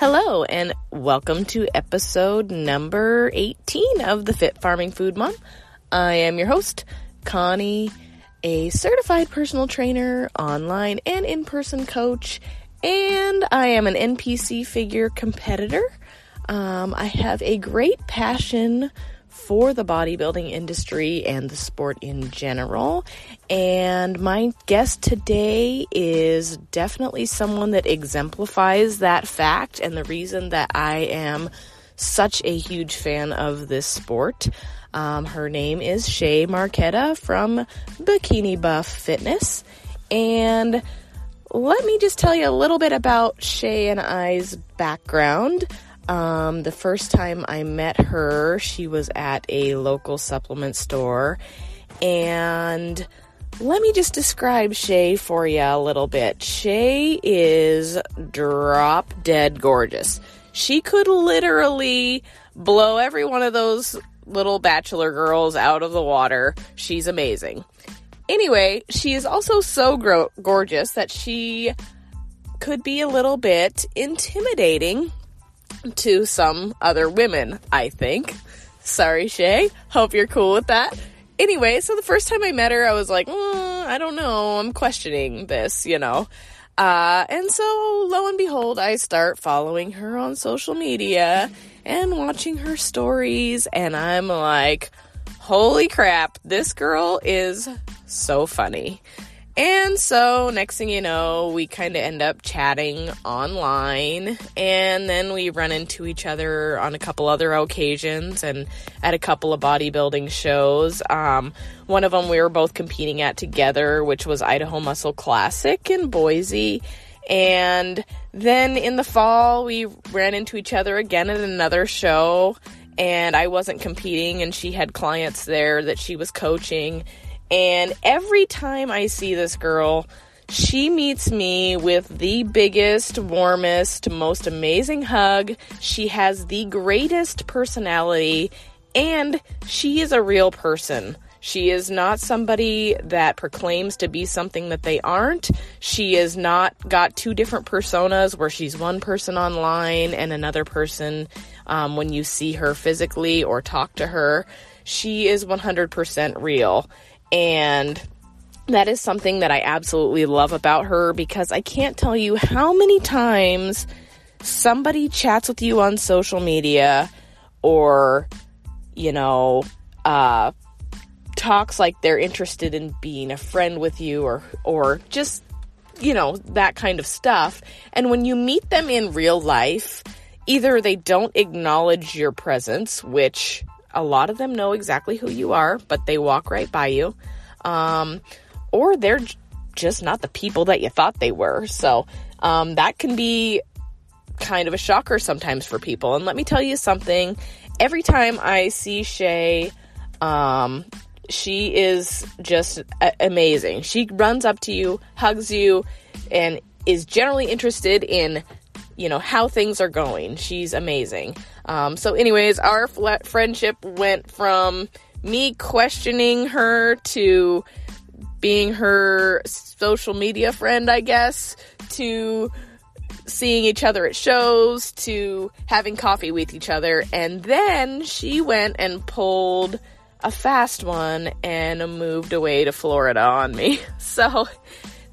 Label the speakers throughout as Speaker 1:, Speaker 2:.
Speaker 1: Hello, and welcome to episode number 18 of the Fit Farming Food Mom. I am your host, Connie, a certified personal trainer, online and in person coach, and I am an NPC figure competitor. Um, I have a great passion for the bodybuilding industry and the sport in general. And my guest today is definitely someone that exemplifies that fact and the reason that I am such a huge fan of this sport. Um, her name is Shay Marquetta from Bikini Buff Fitness. And let me just tell you a little bit about Shay and I's background. Um, the first time I met her, she was at a local supplement store. And let me just describe Shay for you a little bit. Shay is drop dead gorgeous. She could literally blow every one of those little bachelor girls out of the water. She's amazing. Anyway, she is also so gro- gorgeous that she could be a little bit intimidating to some other women, I think. Sorry, Shay. Hope you're cool with that. Anyway, so the first time I met her, I was like, mm, I don't know. I'm questioning this, you know. Uh, and so, lo and behold, I start following her on social media and watching her stories, and I'm like, holy crap, this girl is so funny. And so, next thing you know, we kind of end up chatting online, and then we run into each other on a couple other occasions and at a couple of bodybuilding shows. Um, one of them we were both competing at together, which was Idaho Muscle Classic in Boise. And then in the fall, we ran into each other again at another show, and I wasn't competing, and she had clients there that she was coaching and every time I see this girl, she meets me with the biggest, warmest, most amazing hug. She has the greatest personality, and she is a real person. She is not somebody that proclaims to be something that they aren't. She is not got two different personas where she's one person online and another person um, when you see her physically or talk to her. She is 100% real. And that is something that I absolutely love about her because I can't tell you how many times somebody chats with you on social media or, you know, uh, talks like they're interested in being a friend with you or, or just, you know, that kind of stuff. And when you meet them in real life, either they don't acknowledge your presence, which a lot of them know exactly who you are, but they walk right by you. Um, or they're just not the people that you thought they were. So um, that can be kind of a shocker sometimes for people. And let me tell you something every time I see Shay, um, she is just a- amazing. She runs up to you, hugs you, and is generally interested in you know how things are going. She's amazing. Um, so, anyways, our fl- friendship went from me questioning her to being her social media friend, I guess, to seeing each other at shows, to having coffee with each other. And then she went and pulled a fast one and moved away to Florida on me. So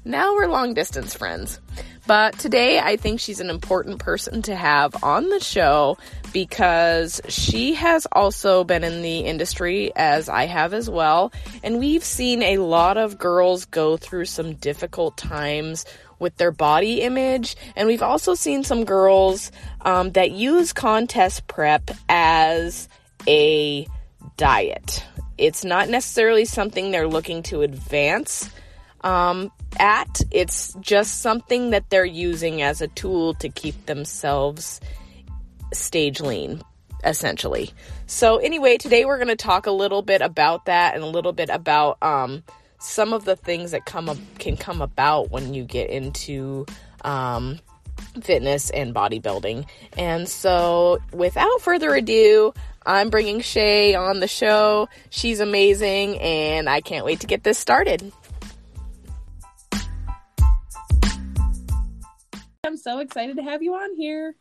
Speaker 1: now we're long distance friends. But today I think she's an important person to have on the show because she has also been in the industry as I have as well. And we've seen a lot of girls go through some difficult times with their body image. And we've also seen some girls um, that use contest prep as a diet. It's not necessarily something they're looking to advance um, at. It's just something that they're using as a tool to keep themselves stage lean, essentially. So, anyway, today we're going to talk a little bit about that and a little bit about um, some of the things that come up, can come about when you get into um, fitness and bodybuilding. And so, without further ado, I'm bringing Shay on the show. She's amazing, and I can't wait to get this started. So excited to have you on here.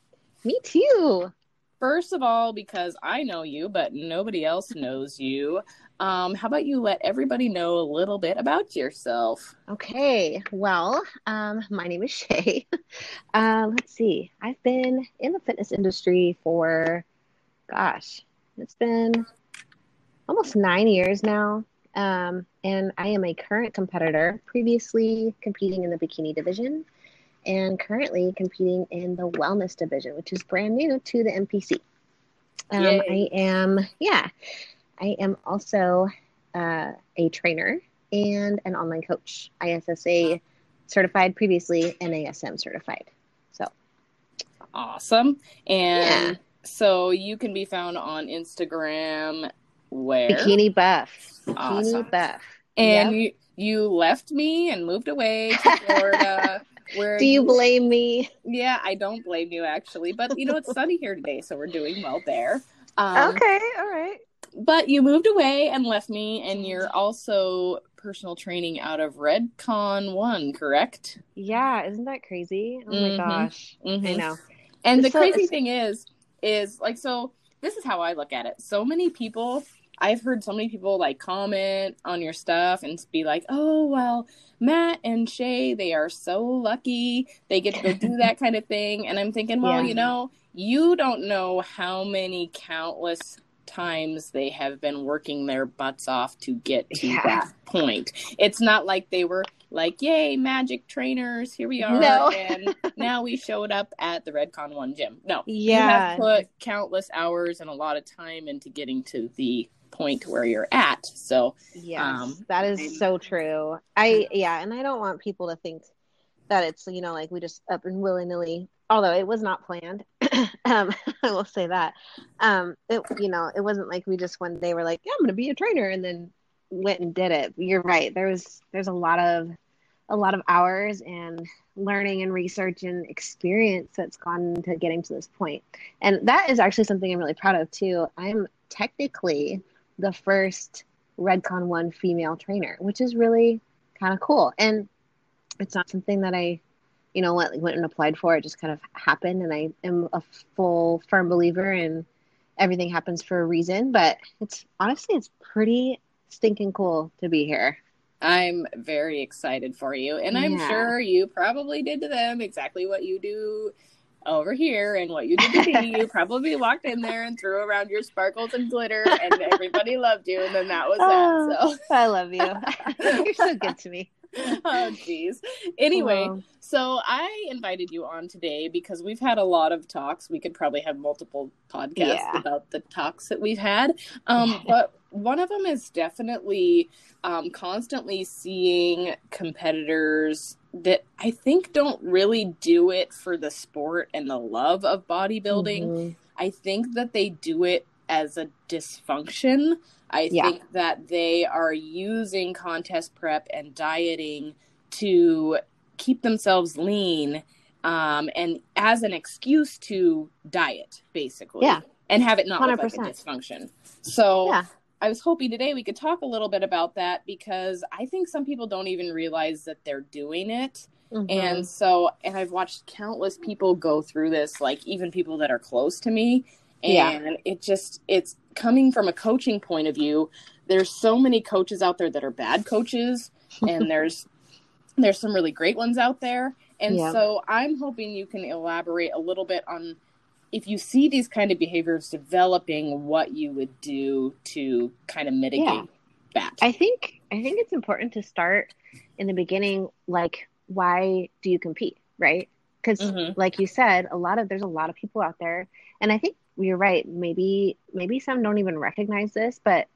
Speaker 2: Me too.
Speaker 1: First of all, because I know you, but nobody else knows you, um, how about you let everybody know a little bit about yourself?
Speaker 2: Okay. Well, um, my name is Shay. uh, let's see. I've been in the fitness industry for, gosh, it's been almost nine years now. Um, and I am a current competitor, previously competing in the bikini division and currently competing in the wellness division, which is brand new to the NPC. Um, I am, yeah, I am also uh, a trainer and an online coach, ISSA certified, previously NASM certified. So
Speaker 1: awesome. And yeah. so you can be found on Instagram where?
Speaker 2: Bikini Buff. Bikini awesome. Buff.
Speaker 1: And yep. you, you left me and moved away to Florida.
Speaker 2: Where Do you, blame me?
Speaker 1: Yeah, I don't blame you actually, but you know it's sunny here today, so we're doing well there.
Speaker 2: Um, okay, all right.
Speaker 1: But you moved away and left me, and you're also personal training out of Redcon One, correct?
Speaker 2: Yeah, isn't that crazy? Oh mm-hmm. my gosh, mm-hmm. I know.
Speaker 1: And it's the so, crazy thing is, is like so. This is how I look at it. So many people I've heard so many people like comment on your stuff and be like, "Oh, well, Matt and Shay, they are so lucky. They get to go do that kind of thing." And I'm thinking, well, yeah. you know, you don't know how many countless times they have been working their butts off to get to yeah. that point. It's not like they were like, yay, magic trainers, here we are. No. and now we showed up at the Redcon One gym. No. Yeah. You have put countless hours and a lot of time into getting to the point where you're at. So
Speaker 2: yeah, um, that is so true. I yeah, and I don't want people to think that it's you know like we just up and willy nilly. Although it was not planned, um, I will say that. Um, it you know it wasn't like we just one day were like, yeah, I'm going to be a trainer, and then went and did it. You're right. There was there's a lot of a lot of hours and learning and research and experience that's gone into getting to this point. And that is actually something I'm really proud of too. I'm technically the first Redcon One female trainer, which is really kind of cool. And it's not something that I, you know, went, went and applied for. It just kind of happened, and I am a full firm believer in everything happens for a reason. But it's honestly, it's pretty stinking cool to be here.
Speaker 1: I'm very excited for you, and I'm yeah. sure you probably did to them exactly what you do over here and what you did to me. you probably walked in there and threw around your sparkles and glitter, and everybody loved you. And then that was oh, that. So
Speaker 2: I love you. You're so good to me.
Speaker 1: oh geez anyway so i invited you on today because we've had a lot of talks we could probably have multiple podcasts yeah. about the talks that we've had um, but one of them is definitely um, constantly seeing competitors that I think don't really do it for the sport and the love of bodybuilding. Mm-hmm. I think that they do it as a dysfunction. I yeah. think that they are using contest prep and dieting to keep themselves lean um, and as an excuse to diet, basically.
Speaker 2: Yeah.
Speaker 1: And have it not 100%. look like a dysfunction. So yeah. I was hoping today we could talk a little bit about that because I think some people don't even realize that they're doing it. Mm-hmm. And so, and I've watched countless people go through this, like even people that are close to me. And yeah. it just, it's coming from a coaching point of view. There's so many coaches out there that are bad coaches, and there's, there's some really great ones out there. And yeah. so I'm hoping you can elaborate a little bit on if you see these kind of behaviors developing, what you would do to kind of mitigate yeah. that.
Speaker 2: I think I think it's important to start in the beginning, like why do you compete, right? Because mm-hmm. like you said, a lot of there's a lot of people out there, and I think you're right. Maybe maybe some don't even recognize this, but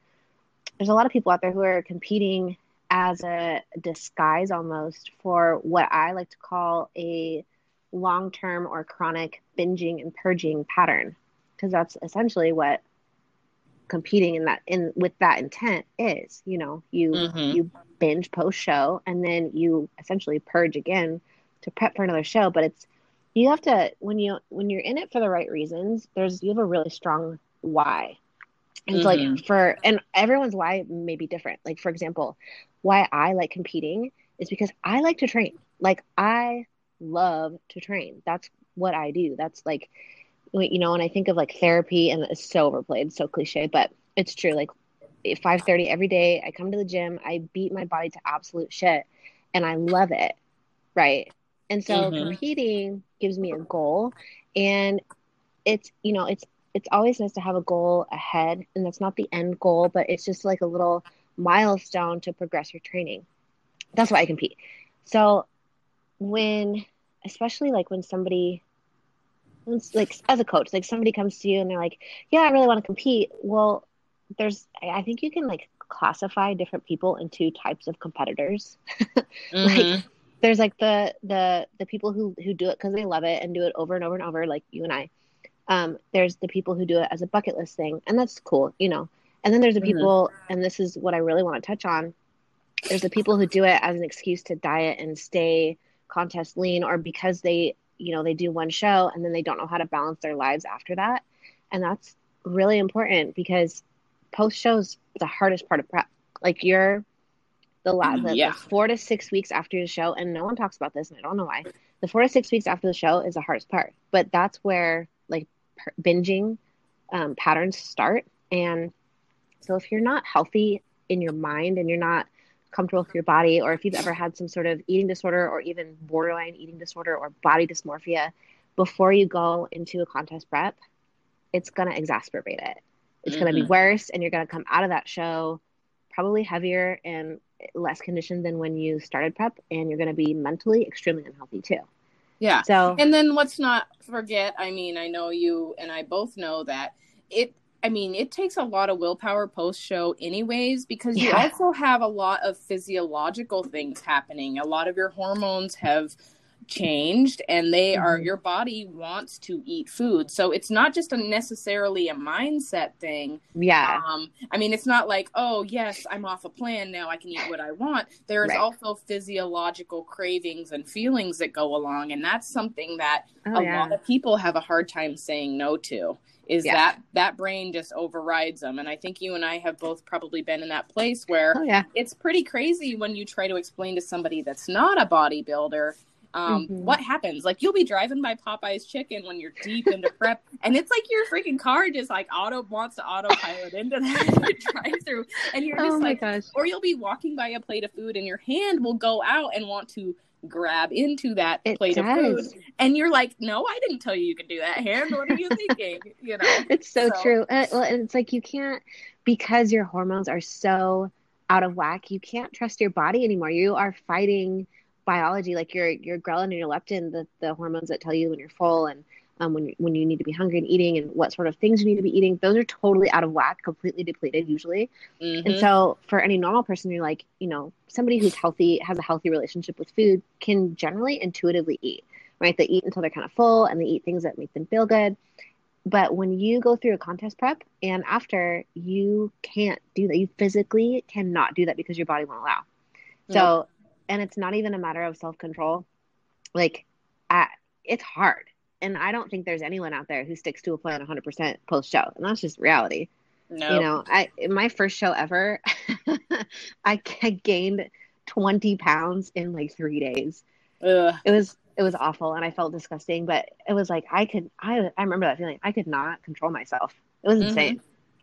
Speaker 2: there's a lot of people out there who are competing as a disguise almost for what I like to call a long term or chronic binging and purging pattern because that's essentially what competing in that in with that intent is you know you mm-hmm. you binge post show and then you essentially purge again to prep for another show but it's you have to when you when you're in it for the right reasons there's you have a really strong why and mm-hmm. so like for and everyone's why may be different like for example why i like competing is because i like to train like i love to train. That's what I do. That's like you know, when I think of like therapy, and it's so overplayed, so cliche, but it's true. Like five thirty every day, I come to the gym, I beat my body to absolute shit, and I love it, right? And so mm-hmm. competing gives me a goal, and it's you know it's it's always nice to have a goal ahead, and that's not the end goal, but it's just like a little milestone to progress your training. That's why I compete. So when, especially like when somebody like as a coach like somebody comes to you and they're like yeah i really want to compete well there's i think you can like classify different people into types of competitors mm-hmm. like there's like the the the people who who do it because they love it and do it over and over and over like you and i um there's the people who do it as a bucket list thing and that's cool you know and then there's the mm-hmm. people and this is what i really want to touch on there's the people who do it as an excuse to diet and stay contest lean or because they you know they do one show and then they don't know how to balance their lives after that. And that's really important because post shows the hardest part of prep. Like you're the last mm, yeah. the four to six weeks after the show and no one talks about this and i don't know why. The four to six weeks after the show is the hardest part but that's where like binging um, patterns start. And so if you're not healthy in your mind and you're not comfortable with your body or if you've ever had some sort of eating disorder or even borderline eating disorder or body dysmorphia before you go into a contest prep it's going to exacerbate it. It's mm-hmm. going to be worse and you're going to come out of that show probably heavier and less conditioned than when you started prep and you're going to be mentally extremely unhealthy too.
Speaker 1: Yeah. So and then let's not forget i mean i know you and i both know that it I mean, it takes a lot of willpower post show, anyways, because you yeah. also have a lot of physiological things happening. A lot of your hormones have changed and they mm-hmm. are your body wants to eat food so it's not just a necessarily a mindset thing
Speaker 2: yeah
Speaker 1: um i mean it's not like oh yes i'm off a plan now i can eat what i want there's right. also physiological cravings and feelings that go along and that's something that oh, a yeah. lot of people have a hard time saying no to is yeah. that that brain just overrides them and i think you and i have both probably been in that place where
Speaker 2: oh, yeah.
Speaker 1: it's pretty crazy when you try to explain to somebody that's not a bodybuilder um, mm-hmm. what happens like you'll be driving by popeye's chicken when you're deep into prep and it's like your freaking car just like auto wants to autopilot into that drive through and you're just oh like gosh. or you'll be walking by a plate of food and your hand will go out and want to grab into that it plate does. of food and you're like no i didn't tell you you could do that hand what are you thinking you know
Speaker 2: it's so, so. true uh, well it's like you can't because your hormones are so out of whack you can't trust your body anymore you are fighting biology like your your ghrelin and your leptin the, the hormones that tell you when you're full and um, when when you need to be hungry and eating and what sort of things you need to be eating those are totally out of whack completely depleted usually. Mm-hmm. and so for any normal person you're like you know somebody who's healthy has a healthy relationship with food can generally intuitively eat right? They eat until they're kind of full and they eat things that make them feel good. But when you go through a contest prep and after you can't do that. You physically cannot do that because your body won't allow. So and it's not even a matter of self-control. Like I, it's hard and I don't think there's anyone out there who sticks to a plan 100% post show, and that's just reality. No, you know, I my first show ever, I, gained 20 pounds in like three days. Ugh. It was it was awful, and I felt disgusting. But it was like I could I I remember that feeling. I could not control myself. It was mm-hmm. insane.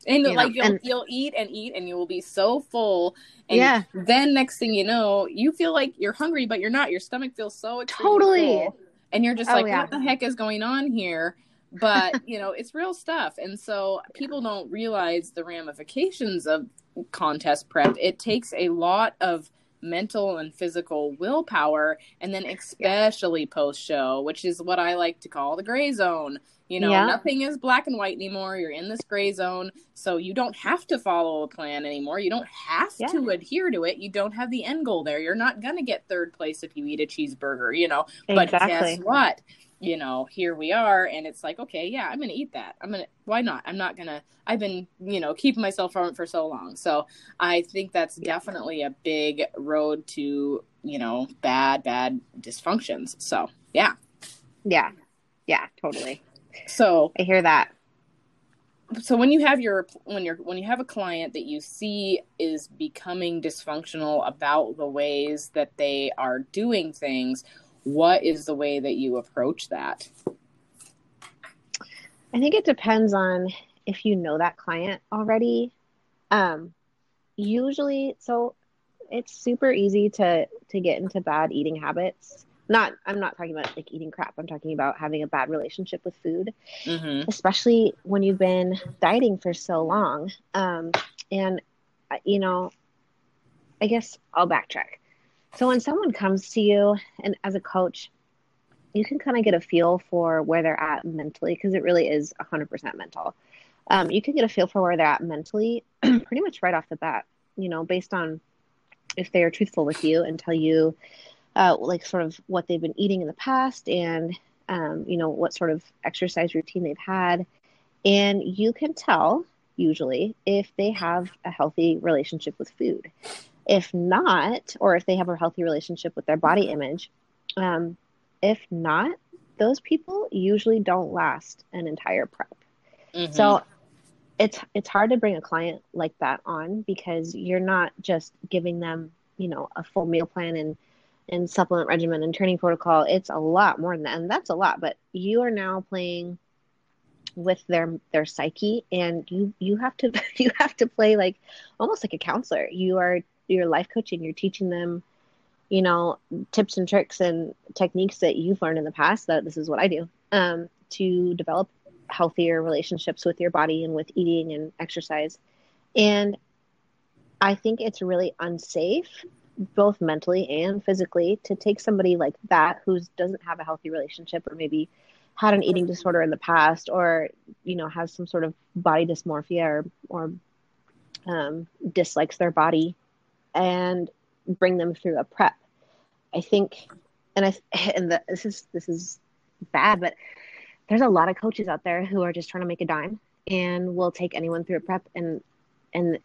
Speaker 1: And you like know? you'll and, you'll eat and eat and you will be so full. And yeah. Then next thing you know, you feel like you're hungry, but you're not. Your stomach feels so
Speaker 2: totally. Full
Speaker 1: and you're just oh, like yeah. what the heck is going on here but you know it's real stuff and so people don't realize the ramifications of contest prep it takes a lot of mental and physical willpower and then especially yeah. post show which is what i like to call the gray zone you know yeah. nothing is black and white anymore. You're in this gray zone. So you don't have to follow a plan anymore. You don't have yeah. to adhere to it. You don't have the end goal there. You're not going to get third place if you eat a cheeseburger you know. Exactly. but guess what? You know here we are and it's like okay yeah i'm gonna eat that. I'm gonna why not? I'm not gonna i've been you know keeping myself from it for so long. So i think that's definitely a big road to you know bad bad dysfunctions. So yeah.
Speaker 2: Yeah. Yeah totally
Speaker 1: so
Speaker 2: i hear that
Speaker 1: so when you have your when you're when you have a client that you see is becoming dysfunctional about the ways that they are doing things what is the way that you approach that?
Speaker 2: I think it depends on if you know that client already. Um, usually, so it's super easy to to get into bad eating habits. Not, I'm not talking about like eating crap. I'm talking about having a bad relationship with food, mm-hmm. especially when you've been dieting for so long. Um, and uh, you know, I guess I'll backtrack. So when someone comes to you and as a coach, you can kind of get a feel for where they're at mentally because it really is 100% mental. Um, you can get a feel for where they're at mentally pretty much right off the bat, you know, based on if they are truthful with you and tell you, uh, like, sort of what they've been eating in the past and, um, you know, what sort of exercise routine they've had. And you can tell, usually, if they have a healthy relationship with food. If not, or if they have a healthy relationship with their body image, um, if not, those people usually don't last an entire prep. Mm-hmm. So it's it's hard to bring a client like that on because you're not just giving them, you know, a full meal plan and and supplement regimen and training protocol. It's a lot more than that. And that's a lot, but you are now playing with their their psyche and you you have to you have to play like almost like a counselor. You are you're life coaching, you're teaching them you know, tips and tricks and techniques that you've learned in the past that this is what I do um, to develop healthier relationships with your body and with eating and exercise. And I think it's really unsafe, both mentally and physically, to take somebody like that who doesn't have a healthy relationship or maybe had an eating disorder in the past or, you know, has some sort of body dysmorphia or, or um, dislikes their body and bring them through a prep. I think, and I and the, this is this is bad, but there's a lot of coaches out there who are just trying to make a dime and will take anyone through a prep and and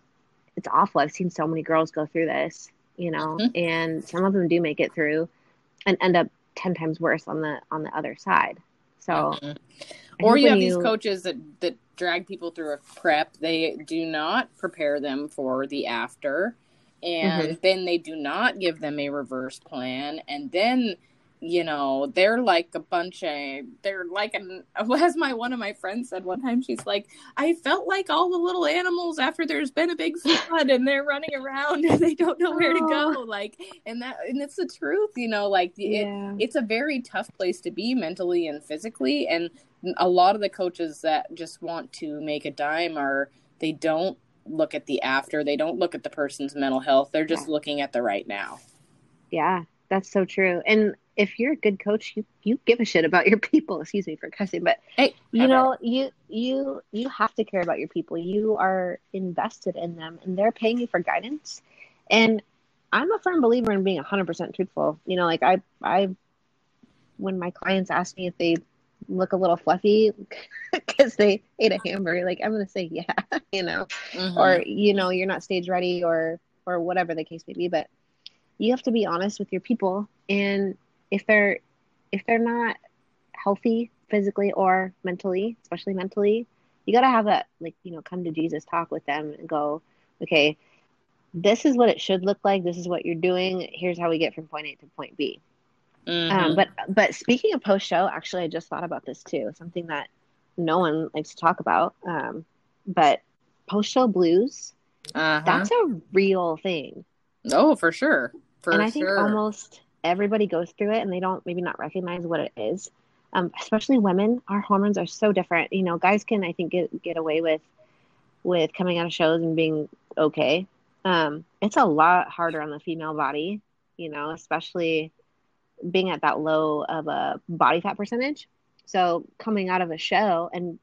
Speaker 2: it's awful. I've seen so many girls go through this, you know, mm-hmm. and some of them do make it through and end up 10 times worse on the on the other side. So mm-hmm.
Speaker 1: or you have you, these coaches that that drag people through a prep. They do not prepare them for the after and mm-hmm. then they do not give them a reverse plan and then you know they're like a bunch of they're like an as my one of my friends said one time she's like i felt like all the little animals after there's been a big flood and they're running around and they don't know where to oh. go oh. like and that and it's the truth you know like yeah. it, it's a very tough place to be mentally and physically and a lot of the coaches that just want to make a dime are they don't look at the after. They don't look at the person's mental health. They're just yeah. looking at the right now.
Speaker 2: Yeah, that's so true. And if you're a good coach, you you give a shit about your people. Excuse me for cussing, but hey, you know, you you you have to care about your people. You are invested in them, and they're paying you for guidance. And I'm a firm believer in being 100% truthful. You know, like I I when my clients ask me if they look a little fluffy because they ate a hamburger like i'm gonna say yeah you know mm-hmm. or you know you're not stage ready or or whatever the case may be but you have to be honest with your people and if they're if they're not healthy physically or mentally especially mentally you got to have that like you know come to jesus talk with them and go okay this is what it should look like this is what you're doing here's how we get from point a to point b um, mm-hmm. Um, but but speaking of post show, actually, I just thought about this too. Something that no one likes to talk about. Um, but post show blues, uh-huh. that's a real thing.
Speaker 1: Oh, for sure. For
Speaker 2: and I think sure. almost everybody goes through it, and they don't maybe not recognize what it is. Um, especially women, our hormones are so different. You know, guys can I think get get away with with coming out of shows and being okay. Um, it's a lot harder on the female body. You know, especially being at that low of a body fat percentage. So coming out of a show and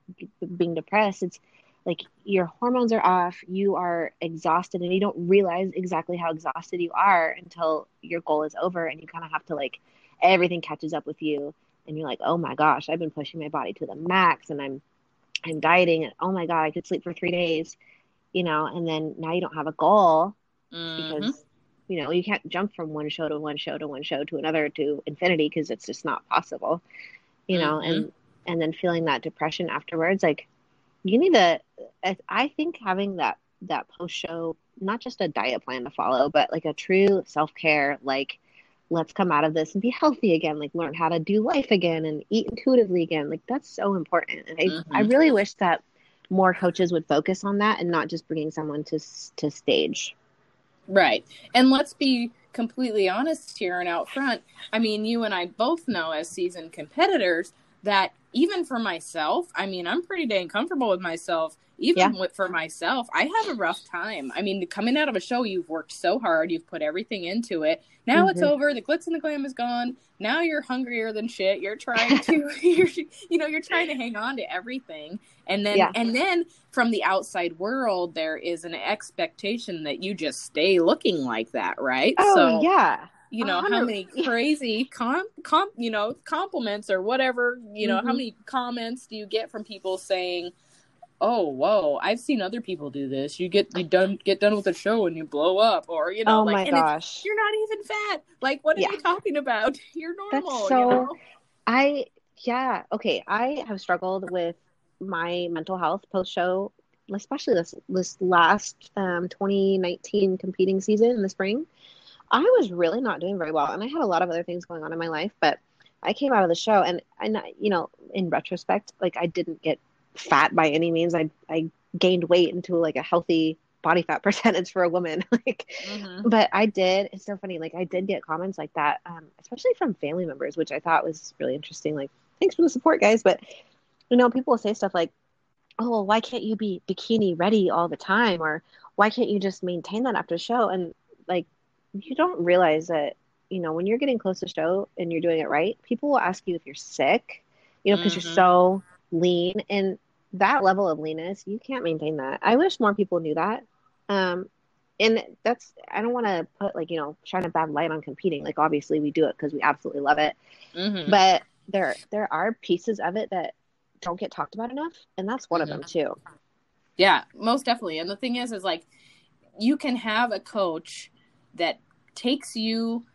Speaker 2: being depressed, it's like your hormones are off, you are exhausted, and you don't realize exactly how exhausted you are until your goal is over, and you kind of have to like everything catches up with you, and you're like, oh my gosh, I've been pushing my body to the max, and I'm I'm dieting, and oh my god, I could sleep for three days, you know, and then now you don't have a goal mm-hmm. because you know you can't jump from one show to one show to one show to another to infinity because it's just not possible you know mm-hmm. and and then feeling that depression afterwards like you need to i think having that that post show not just a diet plan to follow but like a true self-care like let's come out of this and be healthy again like learn how to do life again and eat intuitively again like that's so important. And i, mm-hmm. I really wish that more coaches would focus on that and not just bringing someone to to stage.
Speaker 1: Right. And let's be completely honest here and out front. I mean you and i both know as seasoned competitors that even for myself i mean i'm pretty dang comfortable with myself even yeah. with, for myself, I have a rough time. I mean, coming out of a show, you've worked so hard, you've put everything into it. Now mm-hmm. it's over. The glitz and the glam is gone. Now you're hungrier than shit. You're trying to, you're, you know, you're trying to hang on to everything. And then, yeah. and then from the outside world, there is an expectation that you just stay looking like that, right?
Speaker 2: Oh, so, yeah
Speaker 1: you know how many crazy com, com you know compliments or whatever you know mm-hmm. how many comments do you get from people saying oh whoa i've seen other people do this you get you done get done with the show and you blow up or you know
Speaker 2: oh
Speaker 1: like
Speaker 2: my gosh
Speaker 1: you're not even fat like what are yeah. you talking about you're normal
Speaker 2: That's so
Speaker 1: you know?
Speaker 2: i yeah okay i have struggled with my mental health post show especially this this last um, 2019 competing season in the spring i was really not doing very well and i had a lot of other things going on in my life but i came out of the show and and you know in retrospect like i didn't get fat by any means. I I gained weight into like a healthy body fat percentage for a woman. like, mm-hmm. but I did. It's so funny. Like, I did get comments like that, um, especially from family members, which I thought was really interesting. Like, thanks for the support, guys. But you know, people will say stuff like, "Oh, well, why can't you be bikini ready all the time?" or "Why can't you just maintain that after the show?" And you don't realize that you know when you're getting close to show and you're doing it right, people will ask you if you're sick. You know, because mm-hmm. you're so lean and that level of leanness you can't maintain that i wish more people knew that um and that's i don't want to put like you know shine a bad light on competing like obviously we do it because we absolutely love it mm-hmm. but there there are pieces of it that don't get talked about enough and that's one mm-hmm. of them too
Speaker 1: yeah most definitely and the thing is is like you can have a coach that takes you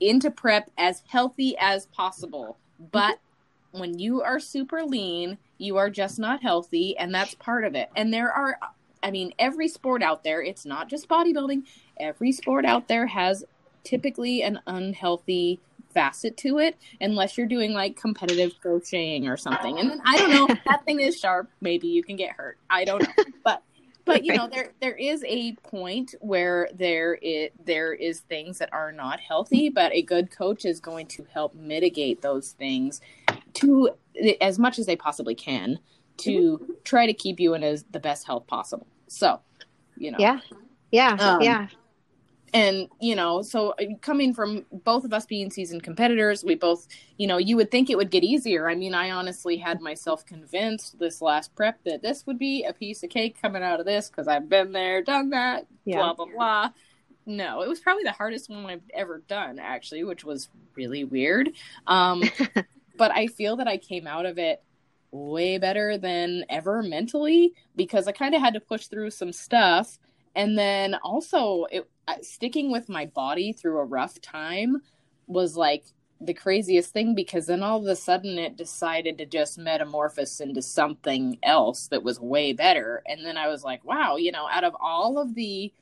Speaker 1: into prep as healthy as possible. But when you are super lean, you are just not healthy, and that's part of it. And there are, I mean, every sport out there, it's not just bodybuilding, every sport out there has typically an unhealthy facet to it unless you're doing like competitive crocheting or something. And then i don't know that thing is sharp. Maybe you can get hurt. I don't know. But but you know there there is a point where there it there is things that are not healthy but a good coach is going to help mitigate those things to as much as they possibly can to mm-hmm. try to keep you in as the best health possible. So, you know.
Speaker 2: Yeah. Yeah. Um, yeah.
Speaker 1: And, you know, so uh, coming from both of us being seasoned competitors, we both, you know, you would think it would get easier. I mean, I honestly had myself convinced this last prep that this would be a piece of cake coming out of this because I've been there, done that, yeah. blah, blah, blah. No, it was probably the hardest one I've ever done, actually, which was really weird. Um, but I feel that I came out of it way better than ever mentally because I kind of had to push through some stuff. And then also, it, sticking with my body through a rough time was like the craziest thing because then all of a sudden it decided to just metamorphose into something else that was way better. And then I was like, wow, you know, out of all of the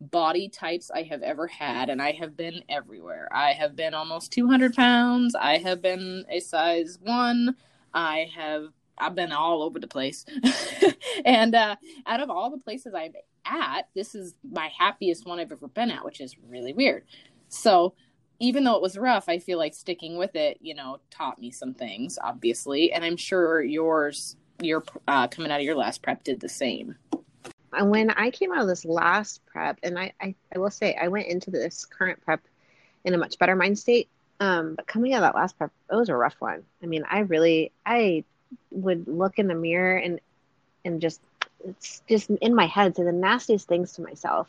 Speaker 1: body types I have ever had, and I have been everywhere. I have been almost 200 pounds. I have been a size one. I have I've been all over the place. and uh, out of all the places I'm at, this is my happiest one I've ever been at, which is really weird. So even though it was rough, I feel like sticking with it, you know, taught me some things, obviously, and I'm sure yours, your uh, coming out of your last prep, did the same And
Speaker 2: when I came out of this last prep, and I, I, I, will say I went into this current prep in a much better mind state. Um, but coming out of that last prep, it was a rough one. I mean, I really, I would look in the mirror and, and just, it's just in my head, say the nastiest things to myself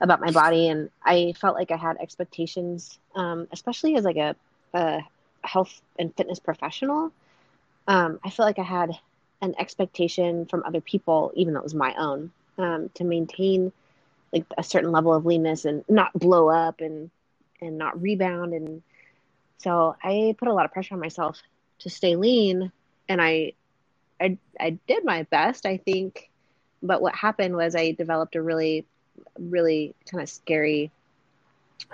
Speaker 2: about my body. And I felt like I had expectations, um, especially as like a, a health and fitness professional. Um, I felt like I had an expectation from other people, even though it was my own um, to maintain like a certain level of leanness and not blow up and and not rebound and so I put a lot of pressure on myself to stay lean and I I I did my best I think but what happened was I developed a really really kind of scary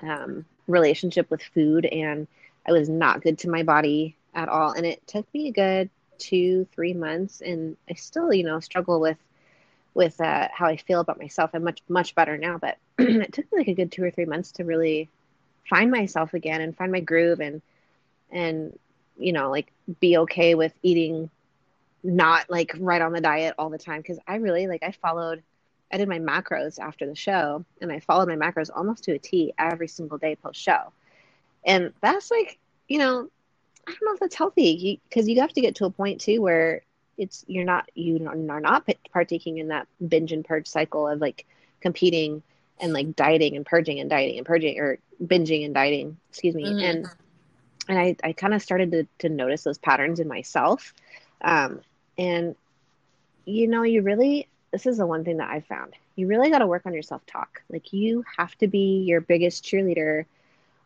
Speaker 2: um, relationship with food and I was not good to my body at all. And it took me a good two, three months and I still, you know, struggle with with uh, how I feel about myself. I'm much, much better now, but it took me like a good two or three months to really find myself again and find my groove and and you know, like be okay with eating not like right on the diet all the time because I really like I followed I did my macros after the show and I followed my macros almost to a T every single day post show. And that's like, you know, I don't know if that's healthy because you, you, have to get to a point too where it's you're not you are not partaking in that binge and purge cycle of like competing and like dieting and purging and dieting and purging or binging and dieting excuse me mm-hmm. and and I, I kind of started to, to notice those patterns in myself um, and you know you really this is the one thing that i found. You really got to work on your self-talk. Like you have to be your biggest cheerleader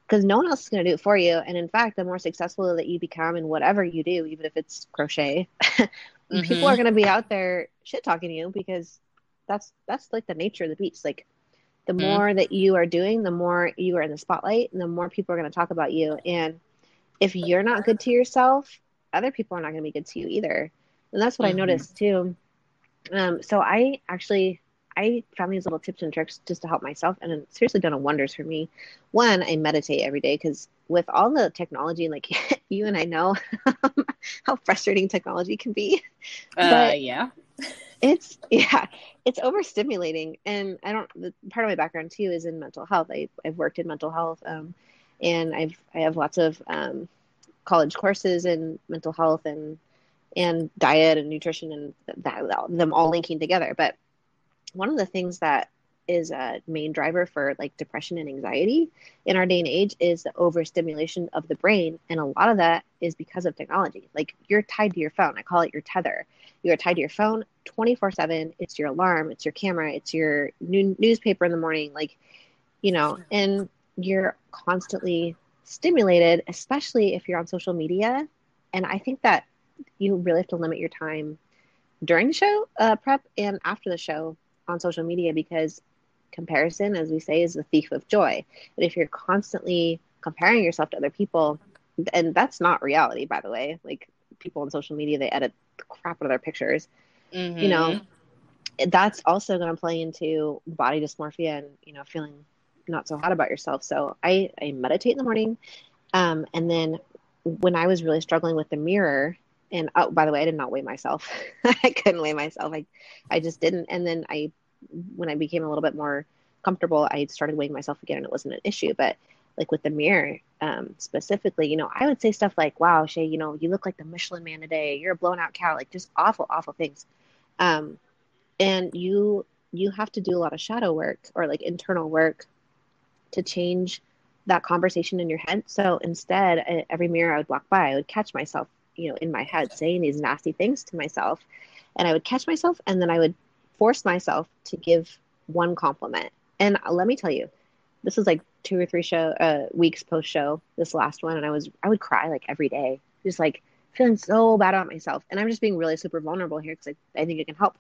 Speaker 2: because no one else is going to do it for you. And in fact the more successful that you become in whatever you do even if it's crochet mm-hmm. people are going to be out there shit talking to you because that's that's like the nature of the beast. Like the mm-hmm. more that you are doing the more you are in the spotlight and the more people are going to talk about you. And if you're not good to yourself other people are not going to be good to you either and that's what mm-hmm. i noticed too um, so i actually I found these little tips and tricks just to help myself, and it's seriously done wonders for me. One, I meditate every day because with all the technology, like you and I know how frustrating technology can be.
Speaker 1: Uh, yeah,
Speaker 2: it's yeah, it's overstimulating, and I don't. The, part of my background too is in mental health. I, I've worked in mental health, um, and I've I have lots of um, college courses in mental health and and diet and nutrition and that, them all linking together, but one of the things that is a main driver for like depression and anxiety in our day and age is the overstimulation of the brain. And a lot of that is because of technology. Like you're tied to your phone. I call it your tether. You're tied to your phone 24 7 it's your alarm. It's your camera. It's your new newspaper in the morning. Like you know and you're constantly stimulated especially if you're on social media. And i think that you really have to limit your time during the show uh, prep and after the show on social media because comparison, as we say, is the thief of joy. But if you're constantly comparing yourself to other people, and that's not reality, by the way, like people on social media, they edit the crap out of their pictures, mm-hmm. you know, that's also going to play into body dysmorphia and, you know, feeling not so hot about yourself. So I, I meditate in the morning. Um, and then when I was really struggling with the mirror, and oh, by the way, I did not weigh myself. I couldn't weigh myself. I, I just didn't. And then I, when I became a little bit more comfortable, I started weighing myself again, and it wasn't an issue. But like with the mirror, um, specifically, you know, I would say stuff like, "Wow, Shay, you know, you look like the Michelin Man today. You're a blown out cow." Like just awful, awful things. Um, and you you have to do a lot of shadow work or like internal work to change that conversation in your head. So instead, every mirror I would walk by, I would catch myself you know in my head saying these nasty things to myself. And i would catch myself and then i would force myself to give one compliment. And let me tell you this was like two or three show uh, weeks post show this last one and i was i would cry like every day just like feeling so bad about myself. And i'm just being really super vulnerable here because I, I think it can help.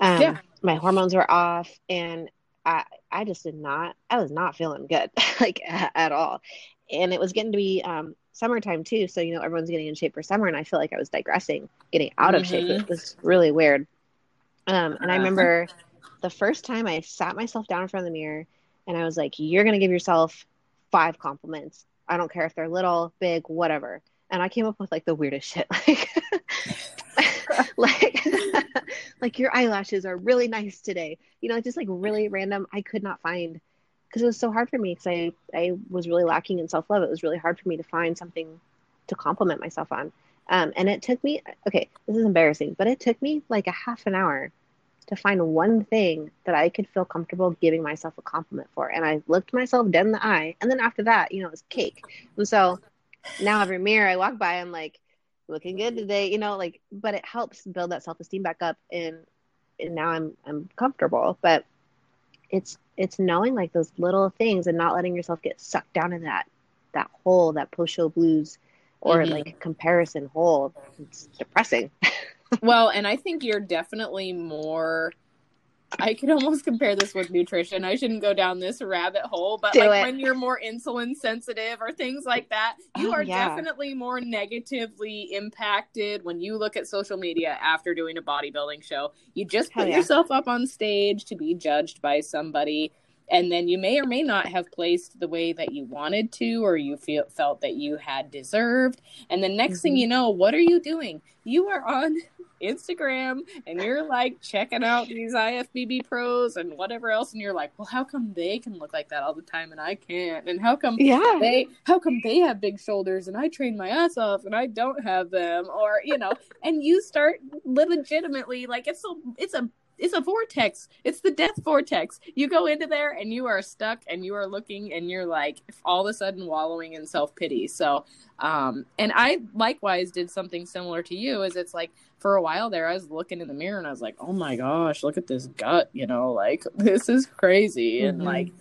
Speaker 2: Um, yeah. my hormones were off and I, I just did not i was not feeling good like at all and it was getting to be um, summertime too. So, you know, everyone's getting in shape for summer. And I feel like I was digressing, getting out of mm-hmm. shape. It mm-hmm. was really weird. Um, and I remember the first time I sat myself down in front of the mirror and I was like, you're going to give yourself five compliments. I don't care if they're little, big, whatever. And I came up with like the weirdest shit. Like, like, like your eyelashes are really nice today. You know, just like really random. I could not find because it was so hard for me because I, I was really lacking in self love. It was really hard for me to find something to compliment myself on. Um, and it took me, okay, this is embarrassing, but it took me like a half an hour to find one thing that I could feel comfortable giving myself a compliment for. And I looked myself dead in the eye. And then after that, you know, it was cake. And so now every mirror I walk by, I'm like, looking good today, you know, like, but it helps build that self esteem back up. And, and now I'm, I'm comfortable. But it's it's knowing like those little things and not letting yourself get sucked down in that that hole that post show blues or mm-hmm. like comparison hole it's depressing
Speaker 1: well and i think you're definitely more I could almost compare this with nutrition. I shouldn't go down this rabbit hole, but Do like it. when you're more insulin sensitive or things like that, you oh, are yeah. definitely more negatively impacted when you look at social media after doing a bodybuilding show. You just put yeah. yourself up on stage to be judged by somebody and then you may or may not have placed the way that you wanted to or you feel felt that you had deserved and the next mm-hmm. thing you know what are you doing you are on instagram and you're like checking out these ifbb pros and whatever else and you're like well how come they can look like that all the time and i can't? And how come yeah. they how come they have big shoulders and i train my ass off and i don't have them? Or you know and you start legitimately like it's a it's a it's a vortex. It's the death vortex. You go into there and you are stuck and you are looking and you're like all of a sudden wallowing in self pity. So, um, and I likewise did something similar to you. Is it's like for a while there, I was looking in the mirror and I was like, oh my gosh, look at this gut. You know, like this is crazy. Mm-hmm. And like,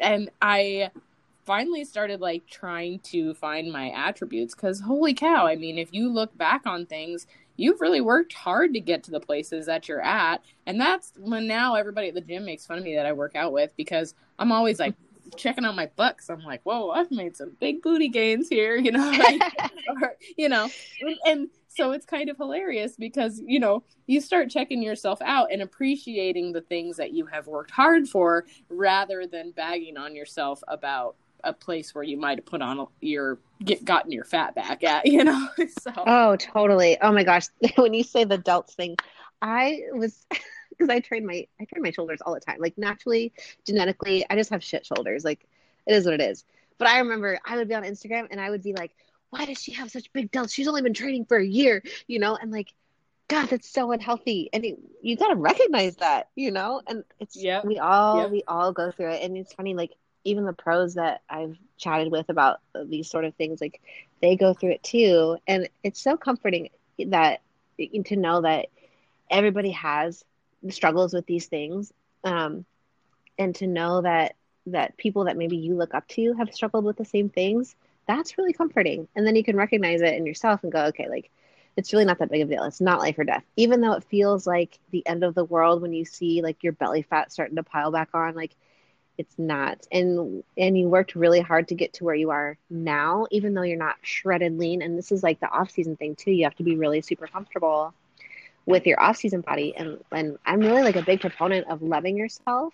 Speaker 1: and I finally started like trying to find my attributes because holy cow i mean if you look back on things you've really worked hard to get to the places that you're at. And that's when now everybody at the gym makes fun of me that I work out with because I'm always like checking on my bucks. I'm like, whoa, I've made some big booty gains here, you know, like, or, you know, and, and so it's kind of hilarious because you know you start checking yourself out and appreciating the things that you have worked hard for rather than bagging on yourself about a place where you might have put on your get gotten your fat back at, you know. so
Speaker 2: Oh, totally. Oh my gosh. when you say the delts thing, I was because I train my I train my shoulders all the time. Like naturally, genetically, I just have shit shoulders. Like it is what it is. But I remember I would be on Instagram and I would be like, why does she have such big delts? She's only been training for a year, you know, and like God, that's so unhealthy. And it, you got to recognize that, you know, and it's, yeah, we all, yep. we all go through it. And it's funny, like even the pros that I've chatted with about these sort of things, like they go through it too. And it's so comforting that to know that everybody has struggles with these things. Um, and to know that that people that maybe you look up to have struggled with the same things, that's really comforting. And then you can recognize it in yourself and go, okay, like it's really not that big of a deal. It's not life or death. Even though it feels like the end of the world when you see like your belly fat starting to pile back on, like it's not. And and you worked really hard to get to where you are now even though you're not shredded lean. And this is like the off season thing too. You have to be really super comfortable with your off season body. And and I'm really like a big proponent of loving yourself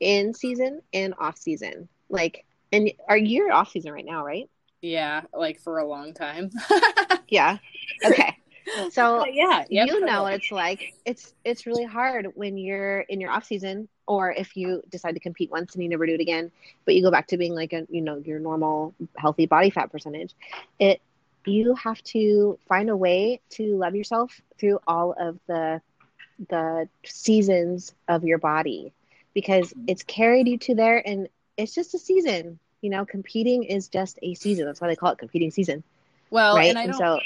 Speaker 2: in season and off season like and are you off season right now right?
Speaker 1: Yeah like for a long time.
Speaker 2: Yeah. Okay. So but yeah yep, you know what it's like. It's it's really hard when you're in your off season or if you decide to compete once and you never do it again but you go back to being like a you know your normal healthy body fat percentage it you have to find a way to love yourself through all of the the seasons of your body because mm-hmm. it's carried you to there and it's just a season you know competing is just a season. That's why they call it competing season.
Speaker 1: Well right? and, I don't, so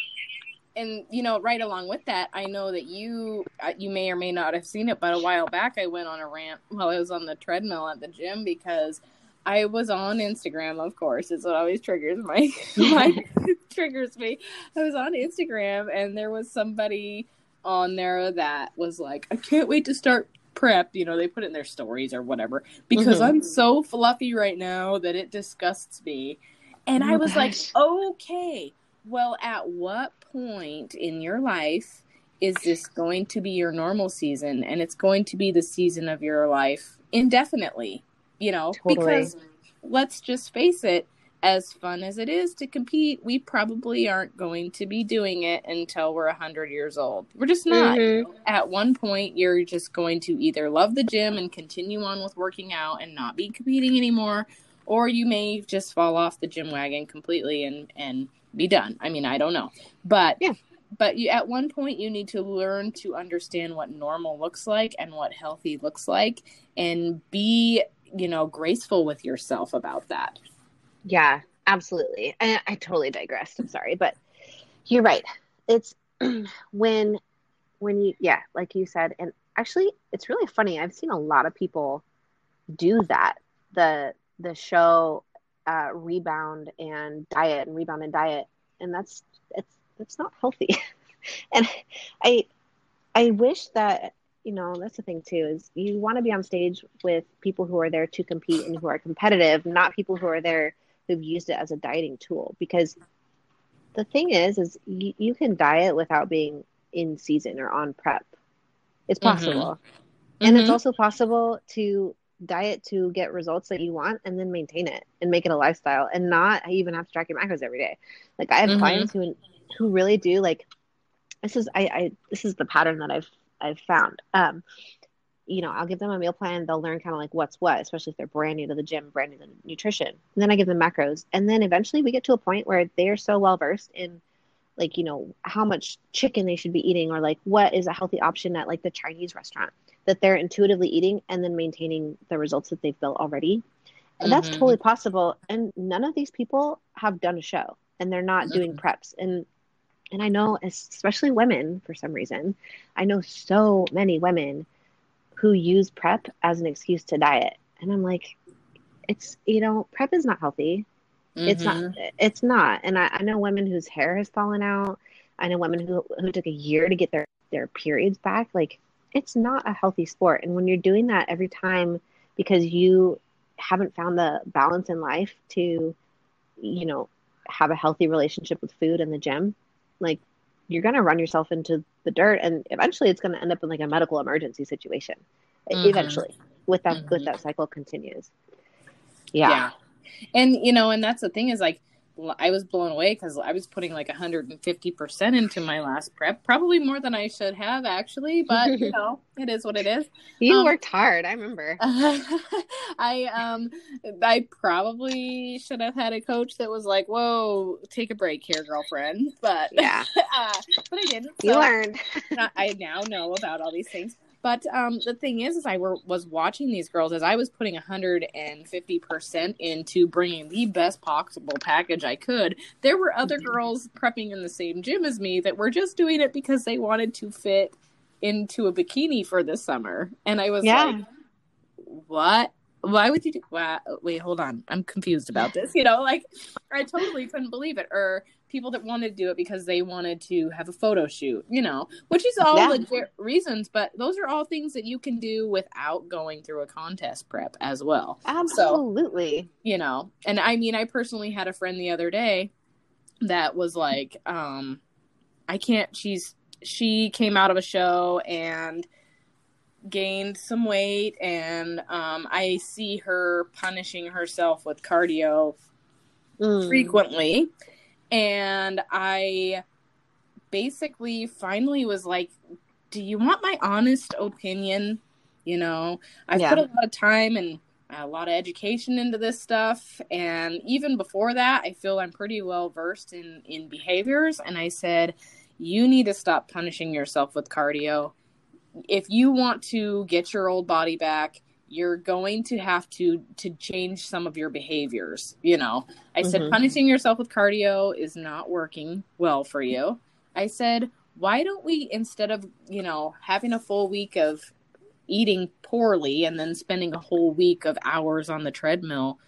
Speaker 1: and you know right along with that i know that you uh, you may or may not have seen it but a while back i went on a rant while i was on the treadmill at the gym because i was on instagram of course it's what always triggers my my triggers me i was on instagram and there was somebody on there that was like i can't wait to start prep you know they put it in their stories or whatever because mm-hmm. i'm so fluffy right now that it disgusts me and oh i was gosh. like okay well, at what point in your life is this going to be your normal season and it's going to be the season of your life indefinitely? You know, totally. because let's just face it, as fun as it is to compete, we probably aren't going to be doing it until we're 100 years old. We're just not. Mm-hmm. At one point, you're just going to either love the gym and continue on with working out and not be competing anymore, or you may just fall off the gym wagon completely and, and be done. I mean, I don't know, but yeah. But you, at one point, you need to learn to understand what normal looks like and what healthy looks like, and be, you know, graceful with yourself about that.
Speaker 2: Yeah, absolutely. I, I totally digressed. I'm sorry, but you're right. It's when, when you, yeah, like you said, and actually, it's really funny. I've seen a lot of people do that. The the show uh, rebound and diet and rebound and diet and that's it's that's not healthy and i i wish that you know, that's the thing too is you want to be on stage with people who are there to compete and who are competitive, not people who are there who've used it as a dieting tool. Because the thing is, is you, you can diet without being in season or on prep. It's mm-hmm. possible. Mm-hmm. And mm-hmm. it's also possible to diet to get results that you want and then maintain it and make it a lifestyle and not even have to track your macros every day. Like I have mm-hmm. clients who who really do like this is I, I this is the pattern that I've I've found. Um, you know, I'll give them a meal plan. They'll learn kind of like what's what, especially if they're brand new to the gym, brand new to nutrition. And then I give them macros. And then eventually we get to a point where they are so well versed in like, you know, how much chicken they should be eating or like what is a healthy option at like the Chinese restaurant that they're intuitively eating and then maintaining the results that they've built already. And mm-hmm. that's totally possible. And none of these people have done a show and they're not mm-hmm. doing preps. And and I know, especially women, for some reason, I know so many women who use prep as an excuse to diet. And I'm like, it's, you know, prep is not healthy. Mm-hmm. It's not, mm-hmm. it's not. And I, I know women whose hair has fallen out. I know women who, who took a year to get their, their periods back. Like, it's not a healthy sport. And when you're doing that every time because you haven't found the balance in life to, you know, have a healthy relationship with food and the gym, like you're going to run yourself into the dirt and eventually it's going to end up in like a medical emergency situation mm-hmm. eventually with that mm-hmm. with that cycle continues
Speaker 1: yeah. yeah and you know and that's the thing is like I was blown away because I was putting like 150% into my last prep, probably more than I should have actually, but you know, it is what it is.
Speaker 2: You um, worked hard, I remember.
Speaker 1: I um I probably should have had a coach that was like, "Whoa, take a break here, girlfriend." But yeah. uh, but I didn't.
Speaker 2: So you learned.
Speaker 1: I now know about all these things. But um, the thing is, is I were, was watching these girls as I was putting 150% into bringing the best possible package I could. There were other mm-hmm. girls prepping in the same gym as me that were just doing it because they wanted to fit into a bikini for this summer. And I was yeah. like, what? Why would you do? wait, hold on. I'm confused about this. You know, like I totally couldn't believe it. Or people that wanted to do it because they wanted to have a photo shoot, you know, which is all yeah. legit reasons, but those are all things that you can do without going through a contest prep as well.
Speaker 2: Absolutely.
Speaker 1: So, you know, and I mean, I personally had a friend the other day that was like, um, I can't, she's, she came out of a show and gained some weight and um, I see her punishing herself with cardio mm. frequently and I basically finally was like, Do you want my honest opinion? You know, I've yeah. put a lot of time and a lot of education into this stuff. And even before that, I feel I'm pretty well versed in, in behaviors. And I said, You need to stop punishing yourself with cardio. If you want to get your old body back, you're going to have to to change some of your behaviors you know? I mm-hmm. said punishing yourself with cardio is not working well for you. I said why don't we instead of you know having a full week of eating poorly and then spending a whole week of hours on the treadmill